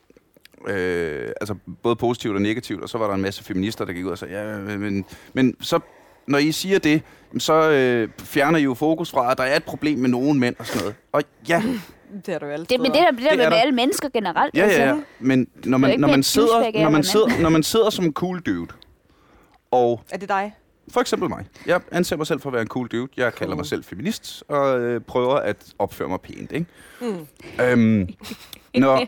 øh, altså både positivt og negativt, og så var der en masse feminister, der gik ud og sagde, ja, men, men så, når I siger det, så øh, fjerner I jo fokus fra, at der er et problem med nogen mænd og sådan noget. Og ja, det er du altid. Det, men det, der, det der Det er med der. alle mennesker generelt. Ja, ja, ja. Altså, Men når man, når man, sidder, når, man sidder, når man sidder som en cool dude, og Er det dig? for eksempel mig, jeg anser mig selv for at være en cool dude, jeg kalder mig selv feminist, og øh, prøver at opføre mig pænt, ikke? Mm. Øhm, når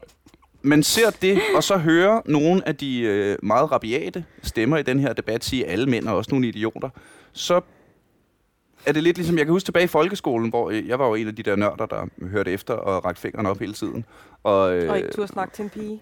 man ser det, og så hører nogle af de øh, meget rabiate stemmer i den her debat sige, at alle mænd er også nogle idioter, så er det lidt ligesom, jeg kan huske tilbage i folkeskolen, hvor øh, jeg var jo en af de der nørder, der hørte efter og rakte fingeren op hele tiden. Og, øh, Og ikke turde snakke til en pige?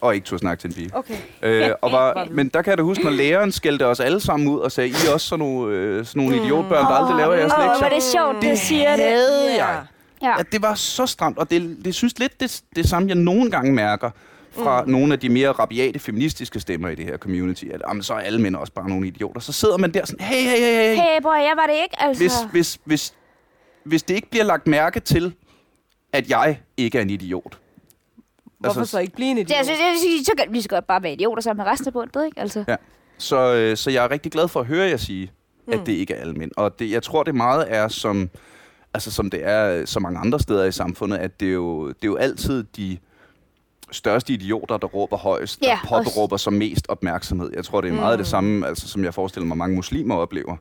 og ikke turde snakke til en pige. Okay. Øh, og var, [laughs] men der kan jeg da huske, når læreren skældte os alle sammen ud og sagde, I er også sådan nogle, øh, sådan nogle idiotbørn, der aldrig laver jeres Åh, lektier. er det sjovt, Det siger det. havde Ja. jeg. Ja. At det var så stramt, og det, det synes lidt det, det samme, jeg nogle gange mærker fra mm. nogle af de mere rabiate feministiske stemmer i det her community, at jamen, så er alle mænd også bare nogle idioter. Så sidder man der sådan, hey, hey, hey, hey. Hey, boy, jeg var det ikke, altså. Hvis, hvis, hvis, hvis det ikke bliver lagt mærke til, at jeg ikke er en idiot. Hvorfor Altså- så ikke blive en idiot? Det, jeg synes, jeg synes, så kan vi så godt bare være idioter sammen med resten af bundet, ikke? Altså. Ja. Så, øh, så jeg er rigtig glad for at høre jer sige, at Mm. det ikke er alle mænd. Og det, jeg tror, det meget er som, altså som det er så mange andre steder i samfundet, at det er jo, det er jo altid de største idioter, der råber højst, der Ja, påberåber sig mest opmærksomhed. Jeg tror, det er meget Mm. det samme, altså, som jeg forestiller mig, mange muslimer oplever.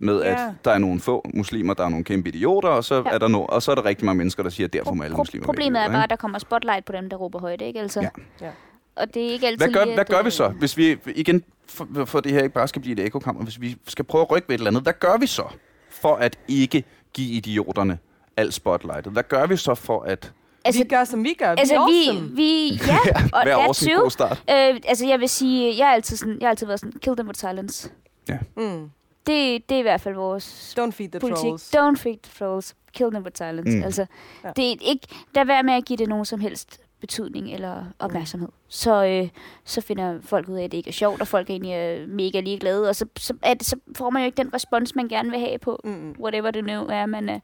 Med at Ja. der er nogle få muslimer, der er nogle kæmpe idioter, og så, Ja. er, der no, og så er der rigtig mange mennesker, der siger, at derfor må alle Pro- muslimer Problemet er bare, at der kommer spotlight på dem, der råber højt, ikke? Altså. Ja. Ja. Og det er ikke altid Hvad gør, lige, hvad gør vi så, hvis vi igen, for, for det her ikke bare skal blive et ekokammer, hvis vi skal prøve at rykke ved et eller andet, hvad gør vi så for at ikke give idioterne alt spotlightet? Hvad gør vi så for at Altså, vi gør, som vi gør. altså vi, vi, awesome. vi, [laughs] ja, og hver that år sin god start? Øh, altså, jeg vil sige, jeg har altid, sådan, jeg har altid været sådan, kill them with silence. Mm. Det, det er i hvert fald vores Don't feed the politik. trolls. Don't feed the trolls. Kill them with silence. Mm. Altså, Ja. ja. det er ikke, lad være med at give det nogen som helst betydning eller opmærksomhed. Mm. Så, øh, så finder folk ud af, at det ikke er sjovt, og folk er egentlig er mega ligeglade, og så, så, er det, så får man jo ikke den respons, man gerne vil have på Mm. whatever det nu er, man øh,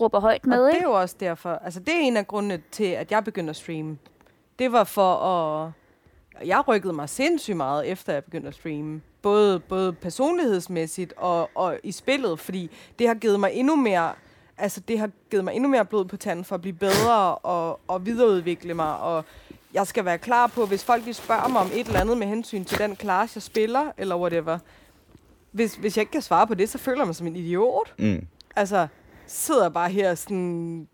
råber højt med. Og det er jo også derfor, altså det er en af grundene til, at jeg begyndte at streame. Det var for at, jeg rykkede mig sindssygt meget efter jeg begyndte at streame. Både, både personlighedsmæssigt og, og i spillet, fordi det har givet mig endnu mere, altså det har givet mig endnu mere blod på tanden for at blive bedre og, og videreudvikle mig. Og jeg skal være klar på, hvis folk de spørger mig om et eller andet med hensyn til den klasse, jeg spiller, eller whatever. Hvis, hvis jeg ikke kan svare på det, så føler jeg mig som en idiot. Mm. Altså, sidder bare her sådan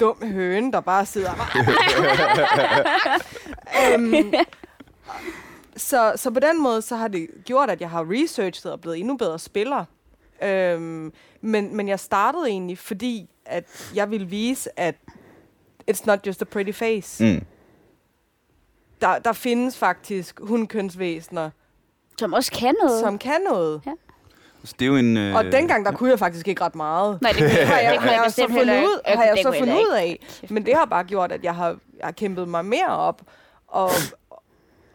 dum høne, der bare sidder... [laughs] øhm, så, så på den måde, så har det gjort, at jeg har researchet og blevet endnu bedre spiller. Øhm, men, men jeg startede egentlig, fordi at jeg ville vise, at it's not just a pretty face. Mm. Der, der findes faktisk hundkønsvæsener, Som også kan noget. som kan noget. Så det er jo en... Øh, Og dengang, der kunne jeg faktisk ikke ret meget. Nej, det, kunne [laughs] jeg, har jeg, det kunne har jeg så fundet ikke. ud, har jeg så fundet ud af. Men det har bare gjort, at jeg har, jeg har kæmpet mig mere op, og,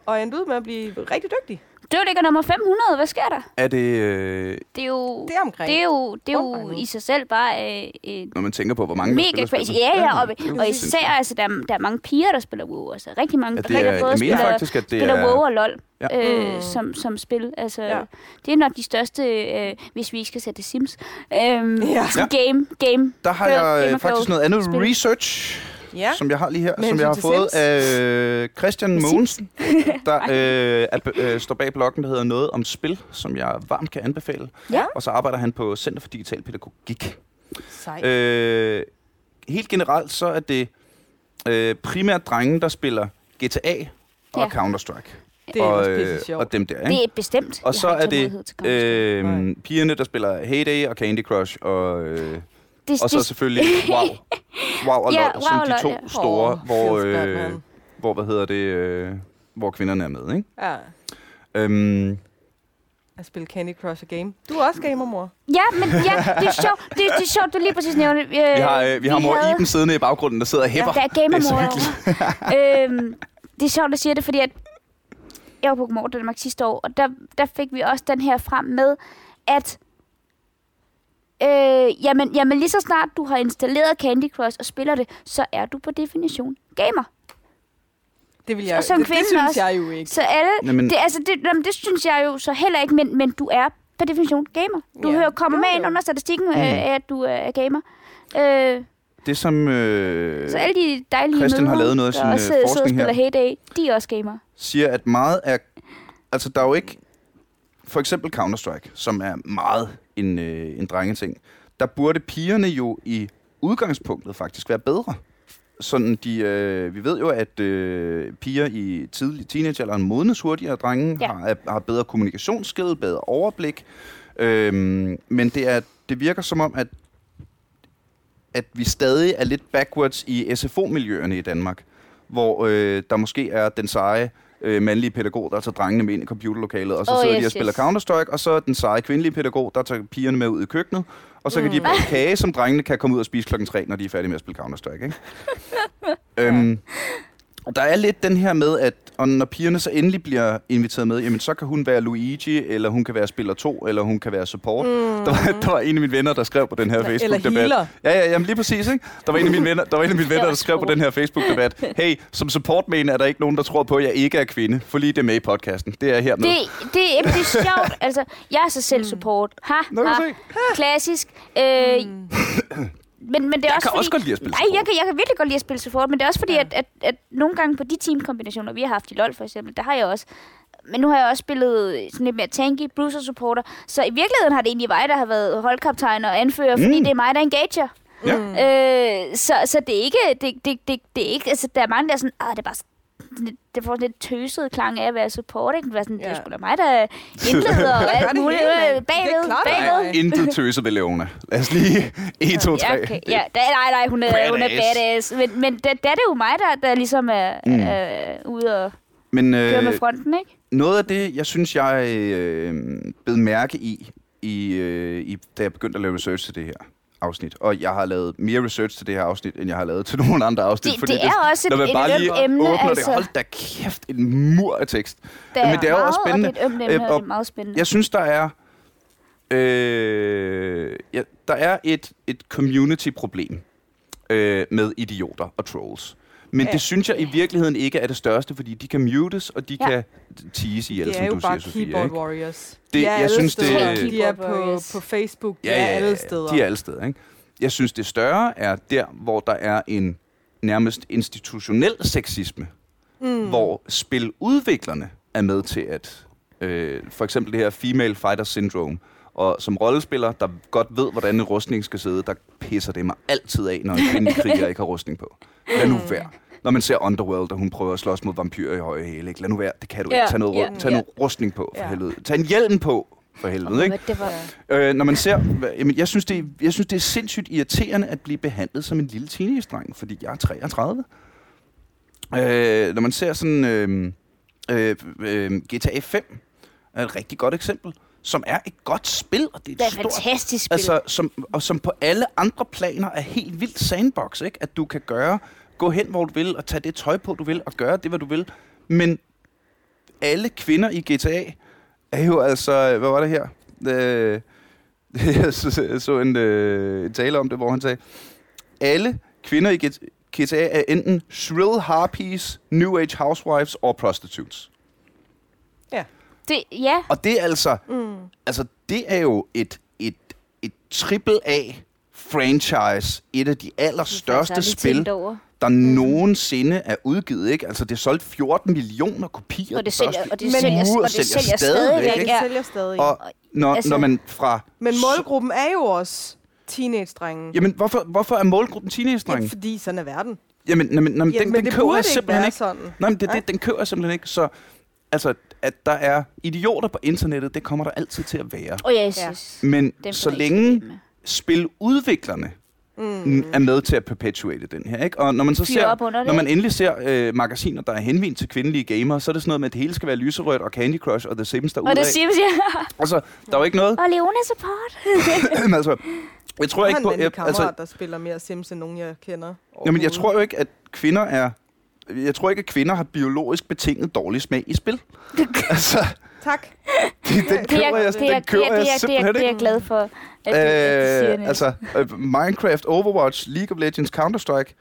og endt ud med at blive rigtig dygtig. Du ligger nummer 500. Hvad sker der? Er det... Øh, Det er jo... Det er omkring. Det er jo, det er jo i sig selv bare øh, et når man tænker på, hvor mange der mega spiller crazy. Ja, ja, og, det og især, altså, der, er- der er mange piger, der spiller WoW. Altså, rigtig mange, Ja, det rigtig er, både jeg mener spiller, faktisk, at det spiller er... WoW og LoL Ja. øh, Mm. som, som spil. Altså, Ja. Det er nok de største, øh, hvis vi ikke skal sætte Sims, øhm, Ja. game, game. Der har jeg Game øh, faktisk noget andet spil. research, Ja. som jeg har lige her, Med som jeg har fået af øh, Christian Mogensen, [laughs] der øh, er, øh, står bag bloggen, der hedder Noget om Spil, som jeg varmt kan anbefale. Ja. Og så arbejder han på Center for Digital Pædagogik. Sej. Øh, helt generelt så er det øh, primært drenge, der spiller GTA og Ja. Counter-Strike. det er og, øh, og dem der, Det ikke? er bestemt. Og så er det øh, pigerne, der spiller Heyday og Candy Crush, og, øh, det, og så det, selvfølgelig [laughs] WoW. WoW og Ja, LoL, som WoW og de to ja. store, Åh, hvor, øh, hvor, hvad hedder det, øh, hvor kvinderne er med, ikke? Ja. Øhm, At spille Candy Crush og game. Du er også gamer, mor. Ja, men ja, det er sjovt, det, det er sjovt, du lige præcis nævner. Øh, vi har, øh, vi har mor havde- Iben siddende i baggrunden, der sidder og hæpper. Der er Det er så gamermor øhm, Det er sjovt, at sige det, fordi at jeg var på Godmorgen Danmark sidste år, og der, der fik vi også den her frem med, at øh, jamen, jamen lige så snart du har installeret Candy Crush og spiller det, så er du på definition gamer. Det vil jeg Og som det, det synes også. jeg jo ikke. Så alle, Jamen- det, altså det, jamen, det synes jeg jo så heller ikke, men, men du er per definition gamer. Du Ja. hører, kommer Jo, med jo. ind under statistikken Mm. øh, af, at du er gamer. Øh, Det som øh, så alle de dejlige Christian har lavet noget af der sin, også øh, sidder og forskning spiller her. Heyday, de er også gamer. siger, at meget er... Altså, der er jo ikke... For eksempel Counter-Strike, som er meget en, øh, en drengeting. Der burde pigerne jo i udgangspunktet faktisk være bedre. Sådan de, øh, vi ved jo, at øh, piger i tidlig teenagealderen modnes hurtigere, drenge Ja. har, har bedre kommunikationsskills, bedre overblik. Øhm, men det, er, det virker som om, at, at vi stadig er lidt backwards i SFO-miljøerne i Danmark, hvor øh, der måske er den seje øh, mandlige pædagog, der tager drengene med ind i computerlokalet, og så Oh, sidder yes, de og spiller yes. Counter-Strike, og så er den seje kvindelige pædagog, der tager pigerne med ud i køkkenet, og så kan de bage kage, som drengene kan komme ud og spise klokken 3, når de er færdige med at spille Counter-Strike. Ikke? [laughs] øhm, og der er lidt den her med, at og når pigerne så endelig bliver inviteret med, jamen så kan hun være Luigi, eller hun kan være spiller 2, eller hun kan være support. Mm. Der, var, der var en af mine venner, der skrev på den her Eller Facebook-debat. Ja, ja, jamen lige præcis, ikke? Der var en af mine venner, der, var en af mine [laughs] venner, der skrev på den her Facebook-debat, [laughs] hey, som support er der ikke nogen, der tror på, at jeg ikke er kvinde, for lige det er med i podcasten. Det er her med. Det, det, jamen, det er sjovt. Altså, jeg er så selv support. Ha, ha. Klassisk. Øh, [clears throat] [clears throat] men, men det er Jeg også kan fordi, også godt lide at spille Nej, jeg kan, jeg kan virkelig godt lide at spille support, men det er også fordi, Ja. at, at, at nogle gange på de teamkombinationer, vi har haft i LoL for eksempel, der har jeg også men nu har jeg også spillet sådan lidt mere tanky, bruiser supporter, så i virkeligheden har det egentlig mig, der har været holdkaptajn og anfører, mm. fordi det er mig, der engager. Ja. Øh, så, så det er ikke, det, det, det, det er ikke, altså der er mange, der er sådan, ah, det er bare lidt- det får sådan lidt tøset klang af at være support, ikke? Det, var sådan, det er Ja. sgu da mig, der [laughs] indleder og alt det muligt øh, Det er bagved, klart, bagved. nej. Intet tøse ved Leona. Lad os lige 1, 2, 3. Ja, okay. ja da, nej, nej, hun er, hun er Badass. badass. Men, men da, da er det jo mig, der, der ligesom er, Mm. er ude og Men køre med øh, fronten, ikke? noget af det, jeg synes, jeg øh, bed mærke i, i, øh, i, da jeg begyndte at lave research til det her afsnit, og jeg har lavet mere research til det her afsnit, end jeg har lavet til nogle andre afsnit. Det, det er også når et, man et bare lige ømt emne, åbner altså. det, hold da kæft, en mur af tekst. Der Men det er meget, også spændende. Og det er et ømt emne, Øh, og og det er meget spændende. Jeg synes, der er, øh, ja, der er et, et community-problem øh, med idioter og trolls. Men Ja. det synes jeg i virkeligheden ikke er det største, fordi de kan mutes, og de Ja. kan tease ihjel, Det som er jo du bare siger, Sofie. keyboard Ikke? warriors. Det- de er jeg alle synes, det- steder. Keyboard De er på, på Facebook. De Ja, er ja, alle ja, steder. De er alle steder, ikke? Jeg synes, det større er der, hvor der er en nærmest institutionel sexisme, mm. hvor spiludviklerne er med til at... Øh, for eksempel det her female fighter syndrome, og som rollespiller, der godt ved, hvordan en rustning skal sidde, der pisser det mig altid af, når en kvindelig kriger ikke har rustning på. Lad nu være. Når man ser Underworld, og hun prøver at slås mod vampyrer i høje hæle, ikke? lad nu være, det kan du ikke. Tag noget, ru- tag noget rustning på, for helvede. Tag en hjelm på, for helvede. Ikke? Det var, Øh, når man ser, jamen, jeg, synes, det er, jeg synes, det er sindssygt irriterende at blive behandlet som en lille teenage-dreng, fordi jeg er 33. Øh, når man ser sådan øh, øh, øh, GTA 5, er et rigtig godt eksempel, som er et godt spil, og det er et det er et stort fantastisk spil. Altså, som, og som på alle andre planer er helt vildt sandbox, ikke? At du kan gøre, gå hen, hvor du vil, og tage det tøj på, du vil, og gøre det, hvad du vil. Men alle kvinder i GTA er jo altså, hvad var det her? Øh, [laughs] jeg så, jeg så en, øh, en tale om det, hvor han sagde, alle kvinder i GTA er enten shrill harpies, new age housewives og prostitutes. Det, ja, Og det er altså, mm. altså det er jo et, et, et triple A franchise, et af de allerstørste spil, der nogensinde er udgivet, ikke? Altså det er solgt 14 millioner kopier. Og det sælger, første og det sælger, og det sælger sælger stadigvæk, stadigvæk. Det ikke? Ja. sælger stadig. Og når, Altså- når man fra... Men målgruppen er jo også teenage-drenge. Jamen, hvorfor, hvorfor er målgruppen Ja, teenage-drenge? fordi sådan er verden. Jamen, jamen, jamen Ja, den, men den det køber jeg simpelthen ikke. sådan. Nej, men det, det, den køber jeg simpelthen ikke. Så altså, at der er idioter på internettet, det kommer der altid til at være. Oh, yes, yes. Men så længe med. spiludviklerne mm. er med til at perpetuate den her. Ikke? Og når man så Fyre ser, når man endelig ser øh, magasiner, der er henvendt til kvindelige gamere, så er det sådan noget med, at det hele skal være lyserødt og Candy Crush og The Sims der Og det siger ja. Altså, der er jo ikke noget. Og Leona support. [laughs] Altså, jeg tror Jeg ikke på... Jeg, kammerat, altså, der spiller mere Sims, end nogen, jeg kender. jamen, jeg tror jo ikke, at kvinder er... Jeg tror ikke, at kvinder har biologisk betinget dårlig smag i spil. [laughs] altså, Tak. det, den Det er, køber jeg, det er, den køber det er, jeg det er, det er, simpelthen det er jeg glad for, at du, at Øh, det. altså, øh, Minecraft, Overwatch, League of Legends, Counter-Strike.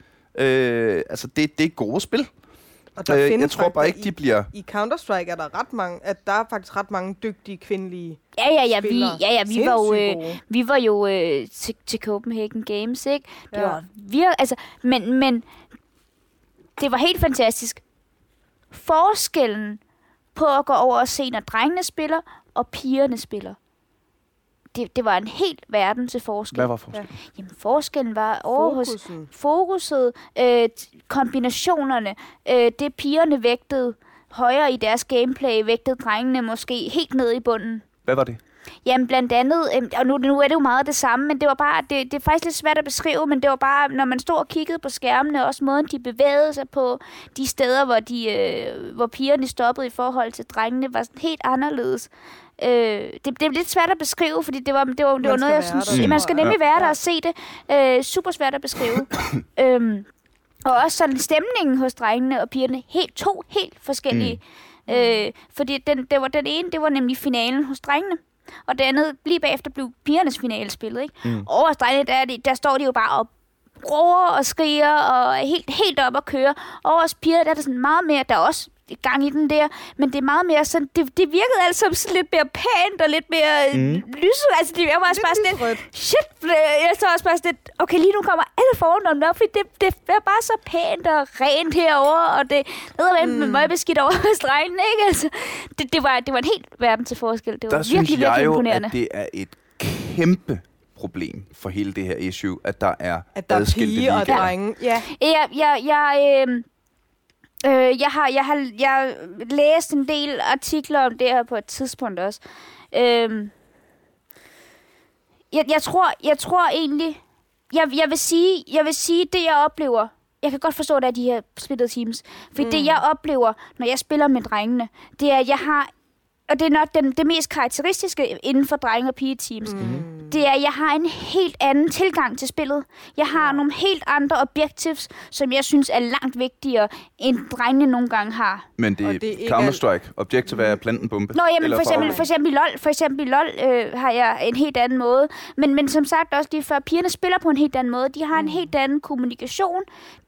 Øh, altså, det, det er gode spil. Og der Øh, jeg tror bare ikke, de bliver... I Counter-Strike er der ret mange, at der er faktisk ret mange dygtige kvindelige Ja, ja, ja, vi, ja, ja, vi var jo, øh, vi var jo øh, til, til Copenhagen Games, ikke? Det Ja. var virkelig, altså, men, men det var helt fantastisk. Forskellen på at gå over og se, når drengene spiller, og pigerne spiller. Det, det var en helt verden til forskel. Hvad var forskellen? Jamen, forskellen var over hos Fokusen. fokuset, øh, kombinationerne, øh, det pigerne vægtede højere i deres gameplay, vægtede drengene måske helt ned i bunden. Hvad var det? Jamen blandt andet, øhm, og nu, nu er det jo meget det samme, men det var bare, det, det er faktisk lidt svært at beskrive, men det var bare, når man stod og kiggede på skærmene, også måden de bevægede sig på, de steder, hvor, de, øh, hvor pigerne stoppede i forhold til drengene, var sådan helt anderledes. Øh, det, det er lidt svært at beskrive, fordi det var, det var, det Man var noget, jeg synes, der, man skal nemlig være der og se det. Øh, super svært at beskrive. [coughs] øhm, og også sådan stemningen hos drengene og pigerne, helt, to helt forskellige. Mm. Øh, fordi den, det var, den ene, det var nemlig finalen hos drengene. Og det andet, lige bagefter blev pigernes finale spillet, ikke? Mm. Over drengene, der, er de, der står de jo bare og råber og skriger og er helt, helt op at køre. Over hos piger, der er der sådan meget mere, der er også gang i den der, men det er meget mere sådan, det, det virkede altså som sådan lidt mere pænt og lidt mere mm. lyset. Altså, det var også bare sådan lidt, shit, jeg så også bare sådan lidt, okay, lige nu kommer alle forholdene op, fordi det, det er bare så pænt og rent herover og det er mm. med møgbeskidt over [laughs] hos drengen, ikke? Altså, det, det, var, det var en helt verden til forskel. Det var Der virkelig, synes jeg virkelig jo, imponerende. at det er et kæmpe problem for hele det her issue, at der er At der er adskilte piger og drenge. Ja. Jeg, jeg, jeg, øh, øh, jeg, har, jeg, har, jeg læst en del artikler om det her på et tidspunkt også. Øh, jeg, jeg, tror, jeg tror egentlig, jeg, jeg, vil sige, jeg vil sige, det jeg oplever, jeg kan godt forstå, at der er de her splittede teams. For mm. det jeg oplever, når jeg spiller med drengene, det er, at jeg har og det er nok den, det mest karakteristiske inden for drenge- og pigeteams, mm. det er, at jeg har en helt anden tilgang til spillet. Jeg har nogle helt andre objectives, som jeg synes er langt vigtigere, end drengene nogle gange har. Men det Og er det er Counter-Strike. Objective er planten bombe. Nå, jamen for eksempel, for eksempel i LoL, for eksempel LoL øh, har jeg en helt anden måde. Men, men som sagt også lige før, pigerne spiller på en helt anden måde. De har en helt anden kommunikation.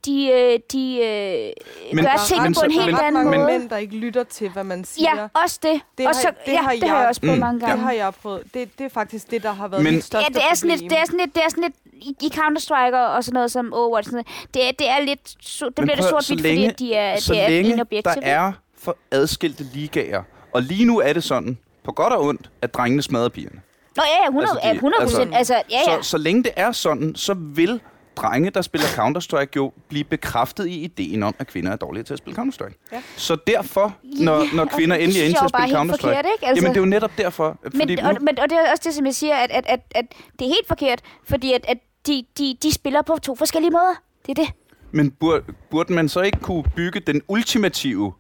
De, øh, de øh, Men- gør men på så- en helt men- anden mange måde. mænd, der ikke lytter til, hvad man siger. Ja, også det. Det og har- så, det ja, har det har jeg- jeg også prøvet Mm, mange Det gange. har jeg prøvet. Det, det er faktisk det, der har været Men- mit største Ja, det er sådan lidt, problem. det er sådan lidt, det er sådan lidt i, i Counter-Strike og, sådan noget som Overwatch. Sådan noget. Det, er, det er lidt, so, det Men bliver det prøv, sort så hvidt, fordi de er, så det er længe en objektiv. der er for adskilte ligaer, og lige nu er det sådan, på godt og ondt, at drengene smadrer pigerne. Nå ja, ja, 100, Altså, altså, de- 100 procent. Altså, ja, ja. Så, så længe det er sådan, så vil drenge, der spiller Counter-Strike, jo blive bekræftet i ideen om, at kvinder er dårlige til at spille Counter-Strike. Ja. Så derfor, når, når kvinder det endelig er inde jeg til at spille Counter-Strike, forkert, ikke? Altså- jamen det er jo netop derfor. Fordi Men, og, men, og det er også det, som jeg siger, at, at, at, at det er helt forkert, fordi at, at de, de, de spiller på to forskellige måder. Det er det. men burde, burde man så ikke kunne bygge den ultimative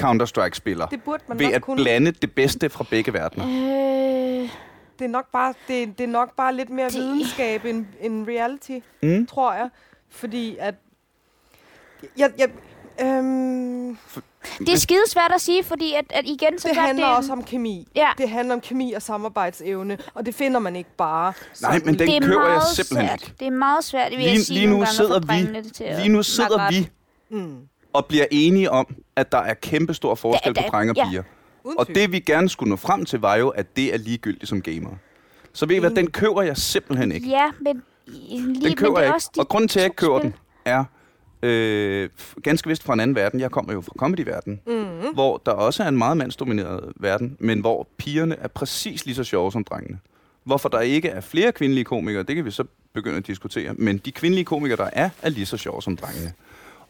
Counter-Strike-spiller Det burde man ved at kunne. blande det bedste fra begge verdener? Øh, Det er nok bare, det, det er nok bare lidt mere Det- videnskab end, end reality, Mm. tror jeg. Fordi at... Jeg, jeg, øhm, det er skidesvært at sige, fordi at, at igen, så det handler det, også om kemi. Ja. Det handler om kemi og samarbejdsevne, og det finder man ikke bare. Nej, men den det er køber jeg meget simpelthen svært. ikke. Det er meget svært, vil jeg Lige, sige lige nu sidder vi, til lige nu sidder vi Mm. og bliver enige om, at der er kæmpe stor forskel Der- på der- drenge og ja. Uden Og tvivl. det vi gerne skulle nå frem til, var jo, at det er ligegyldigt som gamer. Så ved I hvad, den køber jeg simpelthen ikke. Ja, men, lige, Den men køber det er jeg også ikke. Og grunden til, at jeg ikke køber spil. den, er øh, ganske vist fra en anden verden. Jeg kommer jo fra comedy-verden, Mm. hvor der også er en meget mandsdomineret verden, men hvor pigerne er præcis lige så sjove som drengene. Hvorfor der ikke er flere kvindelige komikere, det kan vi så begynde at diskutere. Men de kvindelige komikere, der er, er lige så sjove som drengene.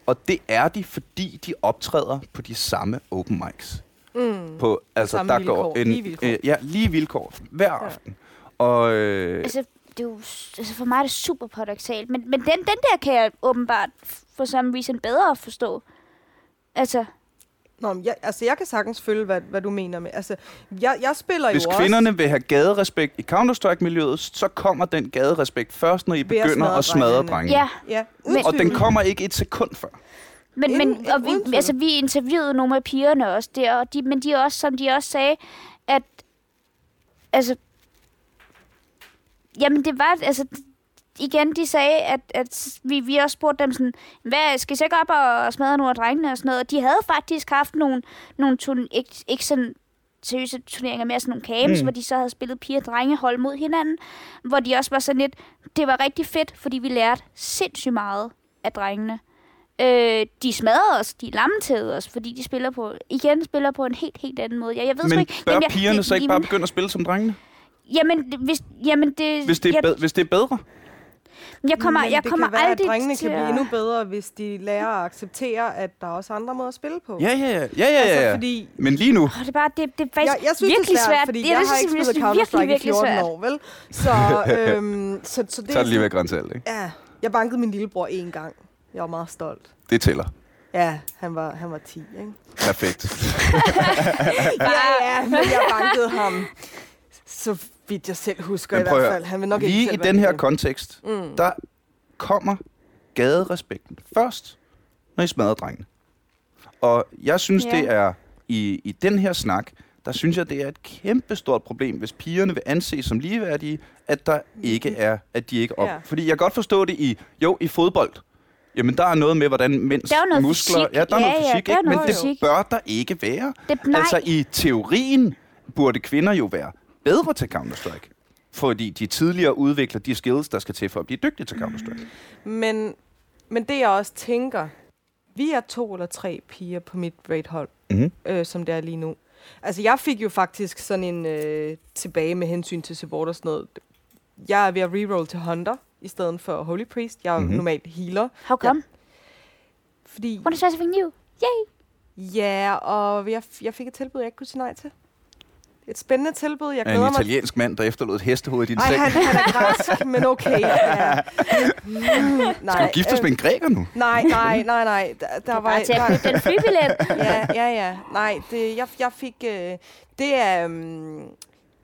Og det er de, fordi de optræder på de samme open mics. Mm. På, altså, Samme der vilkår. går en, Lige vilkår. Øh, ja, lige vilkår hver aften. Og øh, Altså, det er jo, altså for mig er det super paradoxalt. Men, men den, den der kan jeg åbenbart for some reason bedre forstå. Altså, Nå, men jeg, altså, jeg kan sagtens følge, hvad, hvad du mener med. Altså, jeg, jeg spiller Hvis jo kvinderne vil have gaderespekt i Counter-Strike-miljøet, så kommer den gaderespekt først, når I at begynder at smadre drengene. ja. også... Ja, Og den kommer ikke et sekund før. Men, men og vi, altså, vi interviewede nogle af pigerne også der, og de, men de også, som de også sagde, at altså, jamen det var, altså, igen, de sagde, at, at vi, vi også spurgte dem sådan, hvad, skal I så ikke op og, smadre nogle af drengene og sådan noget, og de havde faktisk haft nogle, nogle turn, ikke, ikke sådan seriøse turneringer, mere sådan nogle camps, mm. hvor de så havde spillet piger og drenge hold mod hinanden, hvor de også var sådan lidt, det var rigtig fedt, fordi vi lærte sindssygt meget af drengene. Øh, de smadrer os, de lammetede os, fordi de spiller på, igen spiller på en helt, helt anden måde. Jeg, jeg ved Men ikke, bør jamen, jeg, pigerne det- så ikke jamen- bare begynde at spille som drengene? Jamen, hvis, jamen det... Hvis det er, jeg, bedre, hvis det er bedre? jeg kommer, Men jeg det kommer kan være, at drengene til kan blive endnu bedre, hvis de lærer at acceptere, at der er også andre måder at spille på. Ja, ja, ja. ja, ja, ja. Altså, fordi Men lige nu, Åh, det er bare, det, det er faktisk jeg, jeg synes, virkelig det er svært, svært. fordi det, jeg det, har synes ikke jeg spillet Counter-Strike i virkelig 14 svært. år, vel? Så, [laughs] øhm, så, så det så er det lige ved grænsealder, ikke? Ja, jeg bankede min lillebror en gang. Jeg var meget stolt. Det tæller. Ja, han var, han var 10, ikke? Perfekt. [laughs] Ja, ja, men jeg bankede ham. Så vidt jeg selv husker Men i hvert fald. Han vil nok ikke Lige selv i den her kontekst, Mm. der kommer gaderespekten først, når I smadrer drengene. Og jeg synes, Ja. det er i, i den her snak, der synes jeg, det er et kæmpestort problem, hvis pigerne vil anses som ligeværdige, at der ikke er, at de ikke op. Ja. Fordi jeg kan godt forstå det i, jo, i fodbold. Jamen, der er noget med, hvordan mænds Der er noget muskler... fysik. Ja, der er Ja, noget ja, fysik, der er ikke? men noget det fysik. bør der ikke være. Det, nej, Altså, i teorien burde kvinder jo være bedre til Counter-Strike. Fordi de tidligere udvikler de skills, der skal til for at blive dygtige til Counter-Strike. Men, men det jeg også tænker, vi er to eller tre piger på mit raid-hold, Mhm. øh, som det er lige nu. Altså, jeg fik jo faktisk sådan en øh, tilbage med hensyn til support og sådan noget. Jeg er ved at reroll til Hunter i stedet for Holy Priest. Jeg er Mhm. mm-hmm. normalt healer, how come? fordi... Want to try something new? Yay! Ja, og jeg, jeg fik et tilbud, jeg ikke kunne sige nej til. Et spændende tilbud. Jeg glæder en mig italiensk mand, der efterlod et hestehoved i din Ej, seng. han, han er græsk, men okay. Ja. [laughs] Mm, nej, Skal du giftes øh, med en græker nu? Nej, nej, nej, nej. Der, der var, Bare til at købe den flybillet. ja, ja, ja. Nej, det, jeg, jeg fik... Øh, det er... Um,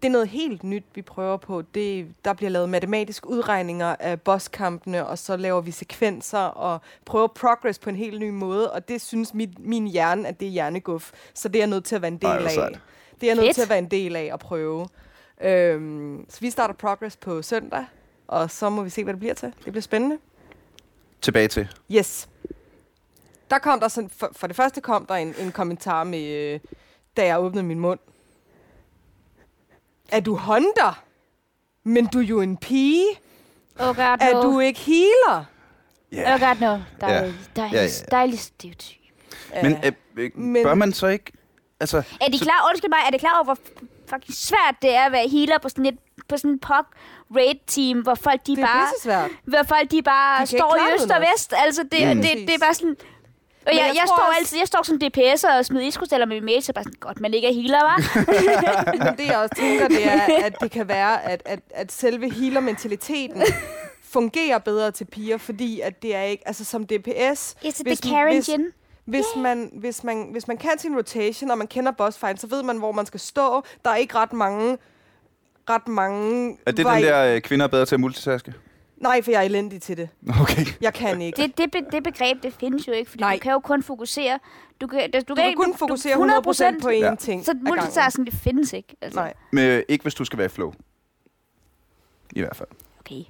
det er noget helt nyt, vi prøver på. Det, der bliver lavet matematiske udregninger af bosskampene, og så laver vi sekvenser og prøver progress på en helt ny måde, og det synes mit, min hjerne, at det er hjerneguf. Så det er jeg nødt til at være en del Ej, af. sejt. Det er jeg nødt Fedt. til at være en del af at prøve. Øhm, så vi starter progress på søndag, og så må vi se, hvad det bliver til. Det bliver spændende. Tilbage til. Yes. Der kom der sådan, for, for det første kom der en, en kommentar med, øh, da jeg åbnede min mund. Er du hunter? Men du er jo en pige. Oh god, no. Er du ikke healer? Oh god, no. Dejlig, Ja. dejlig, ja, ja. dejlig stereotyp. Men, øh, øh, Men- bør man så ikke... Altså, Er de klar, undskyld mig, er det klar over, hvor fucking svært det er at være healer på sådan et på sådan en pok raid team, hvor folk de det er bare, hvor folk de bare De står i det øst og vest. Altså det, Mm. mm. det, det, er bare sådan... Jeg, jeg jeg, står også- altid, jeg står som DPS'er og smider iskrystaller med min mail, så bare sådan, godt, man ikke er healer, var. [laughs] Men det jeg også tænker, det er, at det kan være, at, at, at selve healer-mentaliteten fungerer bedre til piger, fordi at det er ikke, altså som DPS, Is it Hvis- the Karen hvis- Jin? Hvis, man, hvis, man, hvis man kan sin rotation, og man kender boss fight, så ved man, hvor man skal stå. Der er ikke ret mange... Ret mange er det vari- den der øh, kvinder er bedre til at multitaske? Nej, for jeg er elendig til det. Okay. Jeg kan ikke. Det, det, be- det begreb, det findes jo ikke, fordi Nej. du kan jo kun fokusere. Du kan, du, Du kan kun fokusere 100% på én Ja. ting Så multitasking, det findes ikke. Altså. Nej, Men øh, ikke hvis du skal være flow. I hvert fald. Okay.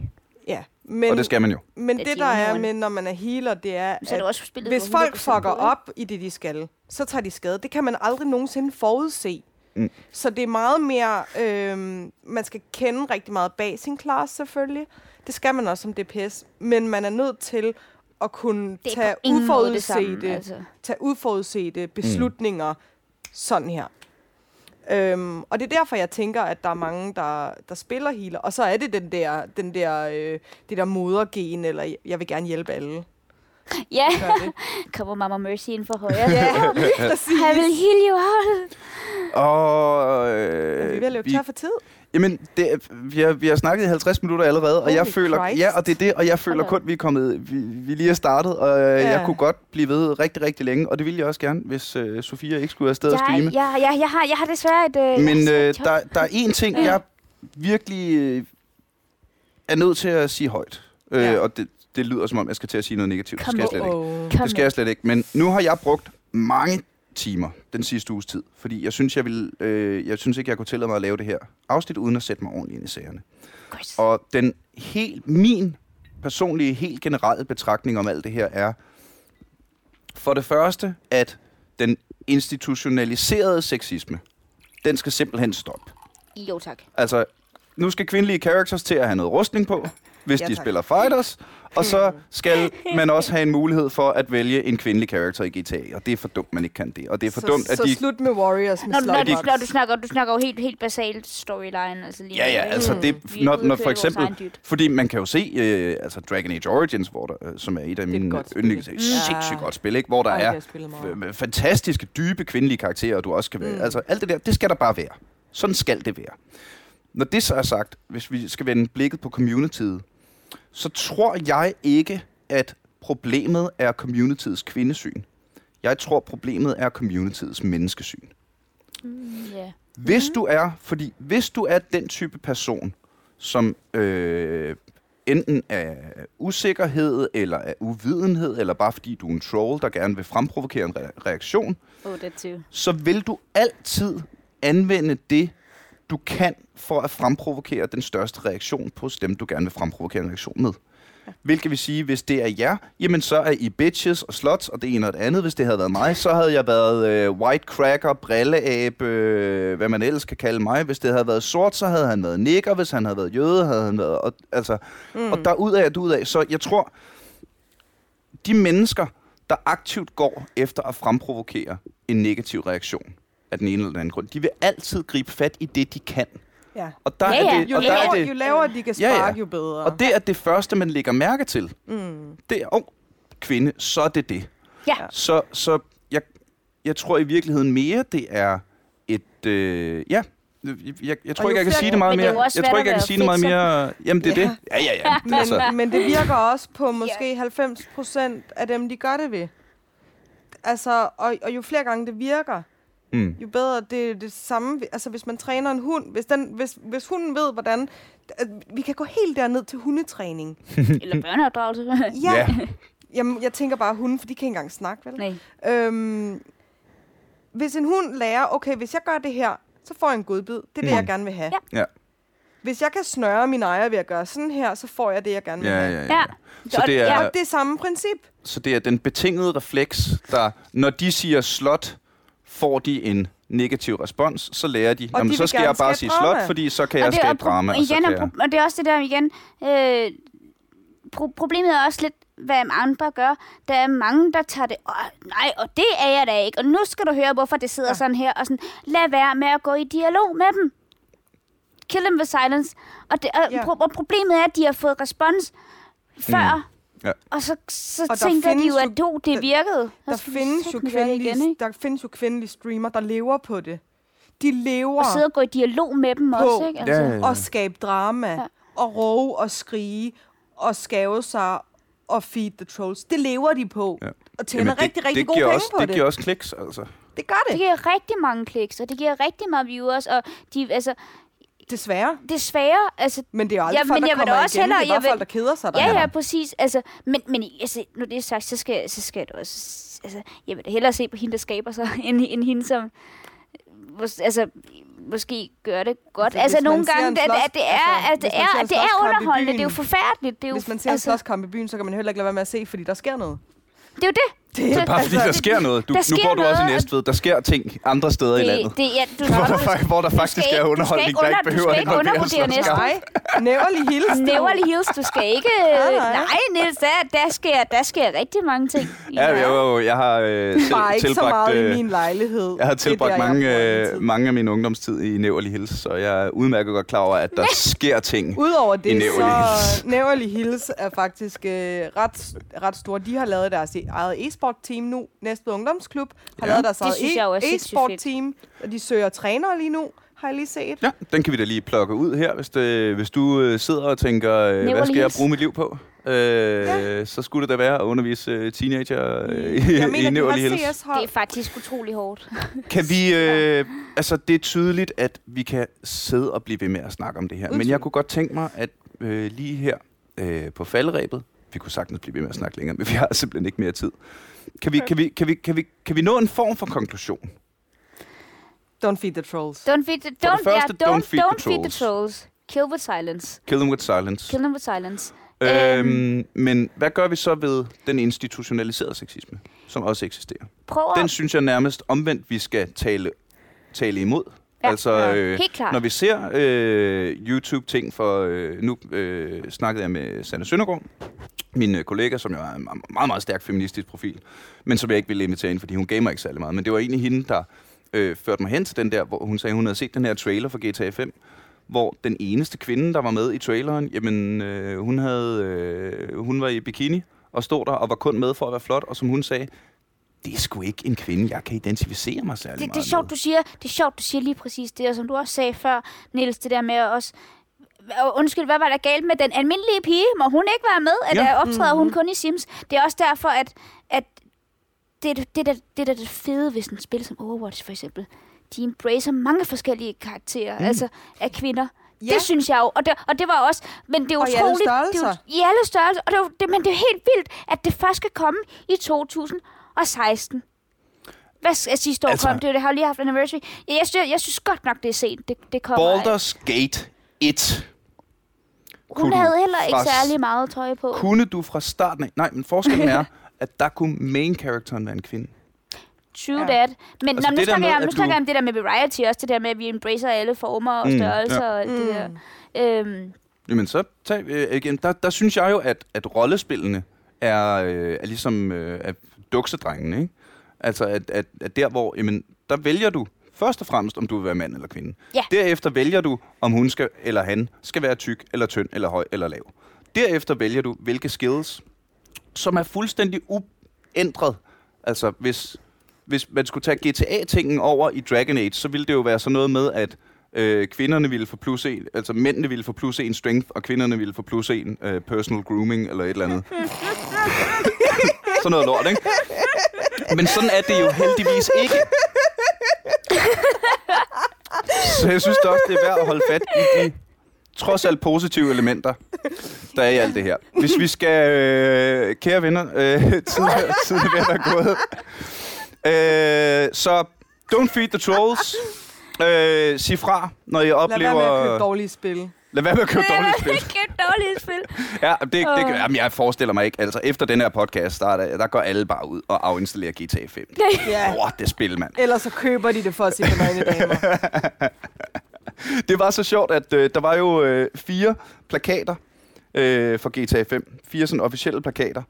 ja. Men, og det skal man jo. men Det det, er der er med, når man er healer, det er, Så er at det også hvis folk 100% fucker ikke? op i det, de skal, så tager de skade. Det kan man aldrig nogensinde forudse. Mm. Så det er meget mere... Øh, man skal kende rigtig meget bag sin class, selvfølgelig. Det skal man også som DPS. Men man er nødt til at kunne tage uforudsete, Altså. tage uforudsete beslutninger mm. sådan her. Øhm, og det er derfor, jeg tænker, at der er mange, der, der spiller healer. Og så er det den der, den der, øh, det der modergen, eller jeg vil gerne hjælpe alle. Ja, [laughs] kommer Mama Mercy ind for højre. [laughs] ja, præcis. I will heal you out. Og, Øh, er vi ved at løbe tør for tid? Jamen, det, er- vi, har, vi har snakket i 50 minutter allerede, og jeg Holy føler, Christ. ja, og det er det, og jeg føler kun, vi er kommet, vi, vi lige er startet, og ja. Ja. jeg kunne godt blive ved rigtig, rigtig længe, og det ville jeg også gerne, hvis uh, Sofia ikke skulle afsted og Jeg, streame. jeg, jeg, jeg, har, jeg har desværre et... Øh, Men jeg øh, et der, der er én ting, jeg virkelig øh, er nødt til at sige højt, øh, Ja. og det, det lyder som om, jeg skal til at sige noget negativt. Det Kom skal jeg slet ikke. Det skal jeg slet ikke. Men nu har jeg brugt mange timer den sidste uges tid, fordi jeg synes, jeg, vil, øh, jeg synes ikke, jeg kunne tillade mig at lave det her afsnit, uden at sætte mig ordentligt ind i sagerne. Godt. Og den helt, min personlige, helt generelle betragtning om alt det her er, for det første, at den institutionaliserede sexisme, den skal simpelthen stoppe. Jo, tak. Altså, nu skal kvindelige characters til at have noget rustning på, hvis Ja, de tak. spiller fighters. Og så skal [laughs] man også have en mulighed for at vælge en kvindelig karakter i GTA. Og det er for dumt, man ikke kan det. Og det er for så, dumt, at så de... slut med Warriors med Når, når, du, når du snakker, du snakker jo helt, helt basalt storyline. Altså lige Ja, ja, altså det, er når, når for eksempel, fordi man kan jo se, øh, altså Dragon Age Origins, hvor der, øh, som er et af mine yndlings, Mm. sindssygt godt spil, ikke? hvor der er fantastiske, dybe kvindelige karakterer, du også kan være. Mm. Altså alt det der, det skal der bare være. Sådan skal det være. Når det så er sagt, hvis vi skal vende blikket på communityet, så tror jeg ikke, at problemet er communityets kvindesyn. Jeg tror, problemet er communityets menneskesyn. Mm, Ja. Hvis du er, fordi hvis du er den type person, som øh, enten er usikkerhed, eller er uvidenhed, eller bare fordi du er en troll, der gerne vil fremprovokere en re- reaktion, Oh, så vil du altid anvende det, du kan for at fremprovokere den største reaktion på dem, du gerne vil fremprovokere en reaktion med. Hvilket vil sige, hvis det er jer, jamen så er I bitches og slots og det ene og det andet. Hvis det havde været mig, så havde jeg været øh, white cracker, brilleabe, øh, hvad man ellers kan kalde mig. Hvis det havde været sort, så havde han været nigger. Hvis han havde været jøde, havde han været... Og, altså, mm. og derudad og derudad. Så jeg tror, de mennesker, der aktivt går efter at fremprovokere en negativ reaktion af den ene eller den anden grund, de vil altid gribe fat i det, de kan. Ja. Og der Ja, er ja. det, Jo, og der lavere, er jo det, lavere de kan Ja, ja. sparke, jo bedre. og det er det første, man lægger mærke til. Mm. Det er, oh, kvinde, så er det det. Ja. Så, så jeg, jeg tror i virkeligheden mere, det er et... Øh, ja, jeg, jeg, jeg tror ikke, jo jeg kan sige det meget det er mere. jo også Jeg tror ikke, jeg kan sige det meget mere. Jamen, det er det. Ja, ja, ja. Men, altså, men det virker også på måske 90 procent af dem, de gør det ved. Altså, og, og jo flere gange det virker, mm, jo bedre det er det samme. Altså, hvis man træner en hund, hvis, den, hvis, hvis hunden ved, hvordan... Vi kan gå helt derned til hundetræning. [laughs] Eller børneopdragelse. Ja. [laughs] ja. Jamen, jeg tænker bare hunden, for de kan ikke engang snakke, vel? Nej. Øhm, hvis en hund lærer, okay, hvis jeg gør det her, så får jeg en godbid. Det er det, Mm. jeg gerne vil have. Ja. Ja. Hvis jeg kan snøre min ejer ved at gøre sådan her, så får jeg det, jeg gerne vil Ja, have. ja, ja. Ja. Så det er, Og det er samme princip. så det er den betingede refleks, der, når de siger slot, får de en negativ respons, så lærer de, Og jamen, de så skal jeg bare sige slot, fordi så kan jeg og det, skabe og, drama. Og, igen, og, jeg, og det er også det der igen. Øh, pro- problemet er også lidt, hvad andre gør. Der er mange, der tager det, Åh, nej, og det er jeg da ikke. Og nu skal du høre, hvorfor det sidder ja. sådan her. Og sådan, lad være med at gå i dialog med dem. Kill them with silence. Og, det, og, Ja. pro- og problemet er, at de har fået respons før. Mm. Ja. Og så, så Og der tænker de jo, at jo, det der- virkede. Der vi findes, jo det kvindelige, igen, ikke? der findes jo kvindelige streamer, der lever på det. De lever Og sidde og gå i dialog med dem På- også, ikke? Altså. Ja, ja, ja. og skabe drama, Ja. og råbe og skrige, og skave sig og feed the trolls. Det lever de på. Ja. Og tjener Jamen, rigtig, rigtig det gode penge også, på det. det. giver også kliks, altså. Det gør Det det, giver rigtig mange kliks, og det giver rigtig meget viewers, og de, altså, desværre. desværre, altså, Men det er jo aldrig Ja, folk, men der jeg da kommer også igen. hellere- det er bare vil- folk, der keder sig. Der ja, ja, præcis, altså, men, men altså, når det er sagt, så skal, så skal det også, altså, jeg vil da hellere se på hende, der skaber sig, [laughs] end, end hende, som, mås- altså, måske gør det godt. Altså, Altså, nogle gange, en det, slås- det, det er, altså, at det hvis man er, en at det er underholdende, det er jo byen, forfærdeligt. Det er jo, Hvis man ser en altså, slåskamp i byen, så kan man heller ikke lade være med at se, fordi der sker noget. det er jo det. Det Det er bare fordi, der sker noget. Du, der nu sker bor du også i Næstved. Der sker ting andre steder i landet. Det, det, ja, du, Hvor der, hvor der faktisk er underholdning, der skal ikke behøver under- at involvere slåskamp. Nej, Næverlig Hills. du. Neverly Hills, du skal ikke... [laughs] Nej, nej, nej. Niels, der, der, sker, der sker rigtig mange ting. i Ja, jo, jo, jeg har øh, selv Bare ikke så meget i øh, min lejlighed. Jeg har Det tilbragt der, mange, øh, mange af min ungdomstid i Næverli Hills, så jeg er udmærket godt klar over, at der sker ting. [laughs] Udover i det, Næverly så Næverly Hills er faktisk øh, ret, ret store. De har lavet deres e- eget e-sport team nu. Næstved Ungdomsklub har Ja. lavet deres eget jeg e- e-sport fedt. team, og de søger trænere lige nu, har jeg lige set. Ja, den kan vi da lige plukke ud her, hvis, det, hvis du øh, sidder og tænker, øh, hvad skal jeg Hills. bruge mit liv på? Øh, ja. Så skulle det da være at undervise øh, teenager øh, i, Jeg i mener, Neverly Hills. Det er faktisk utrolig hårdt. [laughs] Kan vi, øh, altså det er tydeligt, at vi kan sidde og blive ved med at snakke om det her. Uden Men jeg kunne godt tænke mig, at øh, lige her øh, på falderæbet, vi kunne sagtens blive ved med at snakke længere, men vi har simpelthen ikke mere tid. Kan vi, kan vi, kan vi, kan vi, kan vi nå en form for konklusion? Don't feed the trolls. Don't feed the, For don't, det første, yeah, don't, don't feed the don't feed the trolls. trolls. Kill with silence. Kill them with silence. Kill them with silence. Øhm, men hvad gør vi så ved den institutionaliserede sexisme, som også eksisterer? Prøv at... Den synes jeg nærmest omvendt, vi skal tale, tale imod. Ja, altså, ja. øh, Helt klart. når vi ser øh, YouTube-ting for... Øh, nu øh, snakkede jeg med Sanne Søndergaard, min øh, kollega, som jo er en meget, meget, meget stærk feministisk profil, men som jeg ikke ville invitere ind, fordi hun gamer ikke særlig meget. Men det var egentlig hende, der øh, førte mig hen til den der, hvor hun sagde, hun havde set den her trailer for GTA 5, hvor den eneste kvinde, der var med i traileren, jamen, øh, hun, havde, øh, hun var i bikini og stod der og var kun med for at være flot, og som hun sagde, det er sgu ikke en kvinde, jeg kan identificere mig særlig det, meget det er sjovt, med. du siger, det er sjovt, du siger lige præcis det, og som du også sagde før, Niels, det der med også, og undskyld, hvad var der galt med den almindelige pige? Må hun ikke være med? At Ja. optræder Mhm. hun kun i Sims? Det er også derfor, at, at det, er det, det, der, det, der er det fede ved sådan et spil som Overwatch for eksempel. De embracer mange forskellige karakterer, mm. altså af kvinder. Ja. Det synes jeg jo. Og det, og det var også... Men det er Og i alle utroligt... det er, størrelser. jo- I alle størrelser. Og det, er jo- det, men det er helt vildt, at det først skal komme i 2016. Hvad s- sidste år Altså- kom det? Det har jo lige haft anniversary. Jeg, jeg, synes, jeg synes godt nok, det er sent. Det, det kommer. Baldur's Gate 1. Hun kunne havde heller ikke særlig meget tøj på. Kunne du fra starten af... Nej, men forskellen er, [laughs] at der kunne main characteren være en kvinde. True Ja. that. Men Altså, altså, nu, det der snakker med, jeg, nu du- snakker jeg om det der med variety også. Det der med, at vi embracer alle former og Mm, størrelser ja. og alt det der. Øhm, Jamen så tag, øh, igen, der, der synes jeg jo, at, at rollespillene er, øh, er ligesom øh, er duksedrengene, ikke? Altså, at, at, at der hvor, jamen, der vælger du først og fremmest, om du vil være mand eller kvinde. Ja. Derefter vælger du, om hun skal, eller han skal være tyk, eller tynd, eller høj, eller lav. Derefter vælger du, hvilke skills, som er fuldstændig uændret. Altså, hvis, hvis man skulle tage GTA-tingen over i Dragon Age, så ville det jo være sådan noget med, at øh, kvinderne ville få plus en, altså mændene ville få plus en strength, og kvinderne ville få plus en øh, personal grooming, eller et eller andet. [laughs] sådan noget lort, ikke? Men sådan er det jo heldigvis ikke. Så jeg synes da også, det er værd at holde fat i de trods alt positive elementer, der er i alt det her. Hvis vi skal, øh, kære venner, øh, tiden, er- tiden er ved at være gået. Øh, så don't feed the trolls. Øh, sig fra, når I Lad oplever... være med at købe dårlige spil. Lad være med at købe dårlige spil. [laughs] Ikke et dårligt spil. Ja, det, det, det, jamen, jeg forestiller mig ikke. Altså, efter den her podcast, der, er der, der går alle bare ud og afinstallerer GTA 5. Ja. Åh, det spil, mand. Ellers så køber de det for at se på nøgne damer. Det var så sjovt, at øh, der var jo øh, fire plakater øh, for GTA 5. Fire sådan officielle plakater.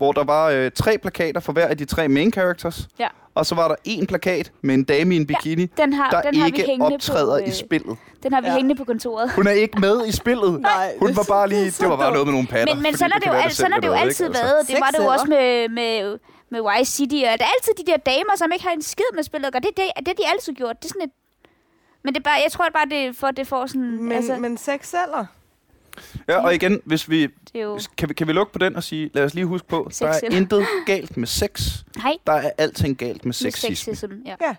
Hvor der var øh, tre plakater for hver af de tre main characters. Ja. Og så var der en plakat med en dame i en bikini, Den har, der den har vi ikke hængende optræder på, i spillet. Den har vi Ja. ja. hængende på kontoret. Hun er ikke med i spillet. Nej, Hun det var bare lige, det det var bare noget med nogle patter. Men, men sådan, er kan det jo, al, sådan det jo altid ikke? været. Det var det jo også med, med, med Vice City. Og der er altid de der damer, som ikke har en skid med spillet. Og det, det, det har de altid gjort. Det er sådan et... Men det er bare, jeg tror bare, det for, det får sådan... Men, altså, men sex sælger. Ja, og igen, hvis vi, jo... kan, vi, kan vi lukke på den og sige, lad os lige huske på, der er Sexism. intet galt med sex. Hej. Der er alting galt med Med sexisme. sexism. Ja. Ja.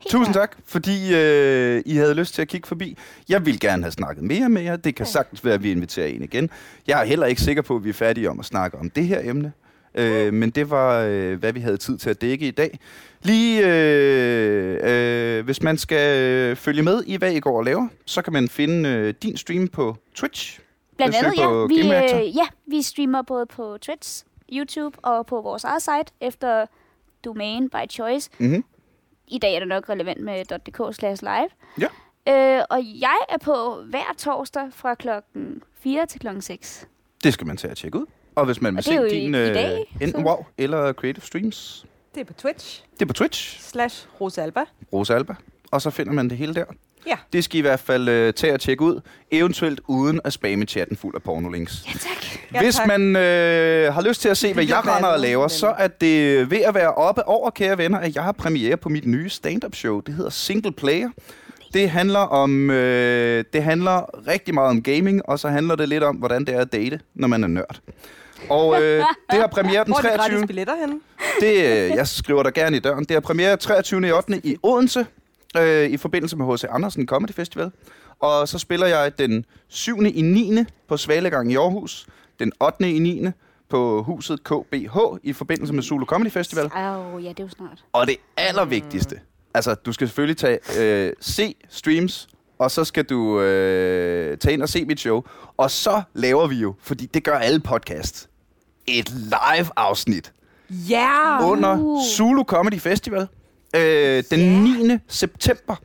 Helt Tusind tak, fordi øh, I havde lyst til at kigge forbi. Jeg vil gerne have snakket mere med jer. Det kan sagtens være, at vi inviterer en igen. Jeg er heller ikke sikker på, at vi er færdige om at snakke om det her emne. Øh, men det var, øh, hvad vi havde tid til at dække i dag. Lige, øh, øh, hvis man skal øh, følge med i, hvad I går og laver, så kan man finde øh, din stream på Twitch. Blandt andet, ja. Vi, øh, ja, vi streamer både på Twitch, YouTube og på vores eget site efter domain by choice. Mm-hmm. I dag er det nok relevant med .dk slash live. Ja. Øh, og jeg er på hver torsdag fra klokken 4 til klokken 6. Det skal man tage og tjekke ud. Og hvis man vil er se jo i- din i øh, dag, enten så- WoW eller Creative Streams, Det er på Twitch. det er på Twitch. Slash Rosalba. Rosa Alba. Og så finder man det hele der. Ja. Det skal I i hvert fald øh, tage og tjekke ud, eventuelt uden at spamme chatten fuld af pornolinks. Ja, tak. Ja, Hvis tak. man øh, har lyst til at se, hvad jeg render og laver, så er det ved at være oppe over, kære venner, at jeg har premiere på mit nye stand-up show. Det hedder Single Player. Det handler om, øh, det handler rigtig meget om gaming, og så handler det lidt om, hvordan det er at date, når man er nørd. Og øh, [laughs] det har premiere den Hvor er de 23. gratis billetter henne? Det, øh, jeg skriver dig gerne i døren. Det er premiere 23. i 8. i Odense, øh, i forbindelse med H.C. Andersen Comedy Festival. Og så spiller jeg den 7. i 9. på Svalegang i Aarhus, den 8. i 9. på huset KBH i forbindelse med Zulu Comedy Festival. Au, ja, det er jo snart. Og det allervigtigste, altså du skal selvfølgelig tage, øh, se streams, og så skal du øh, tage ind og se mit show. Og så laver vi jo, fordi det gør alle podcasts, et live-afsnit Ja! under Uh. Zulu Comedy Festival øh, den 9. september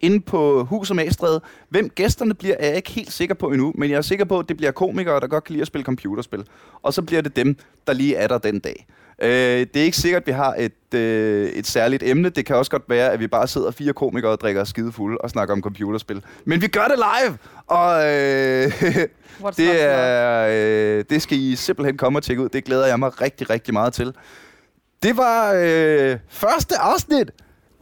inde på Hus og Magstræde. Hvem gæsterne bliver, er jeg ikke helt sikker på endnu, men jeg er sikker på, at det bliver komikere, der godt kan lide at spille computerspil. Og så bliver det dem, der lige er der den dag. Øh, det er ikke sikkert, at vi har et, øh, et særligt emne. Det kan også godt være, at vi bare sidder fire komikere og drikker skide fulde og snakker om computerspil. Men vi gør det live! Og øh, [laughs] det, er, øh, det skal I simpelthen komme og tjekke ud. Det glæder jeg mig rigtig, rigtig meget til. Det var øh, første afsnit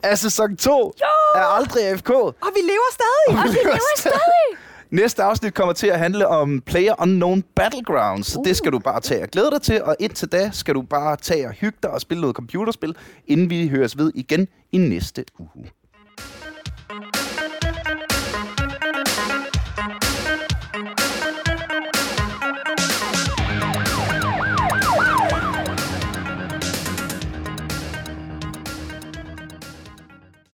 af sæson 2 af Aldrig AFK. Og vi lever stadig! Og vi lever stadig. Næste afsnit kommer til at handle om Player Unknown Battlegrounds, så det skal du bare tage og glæde dig til. Og indtil da skal du bare tage og hygge dig og spille noget computerspil, inden vi høres ved igen i næste uge.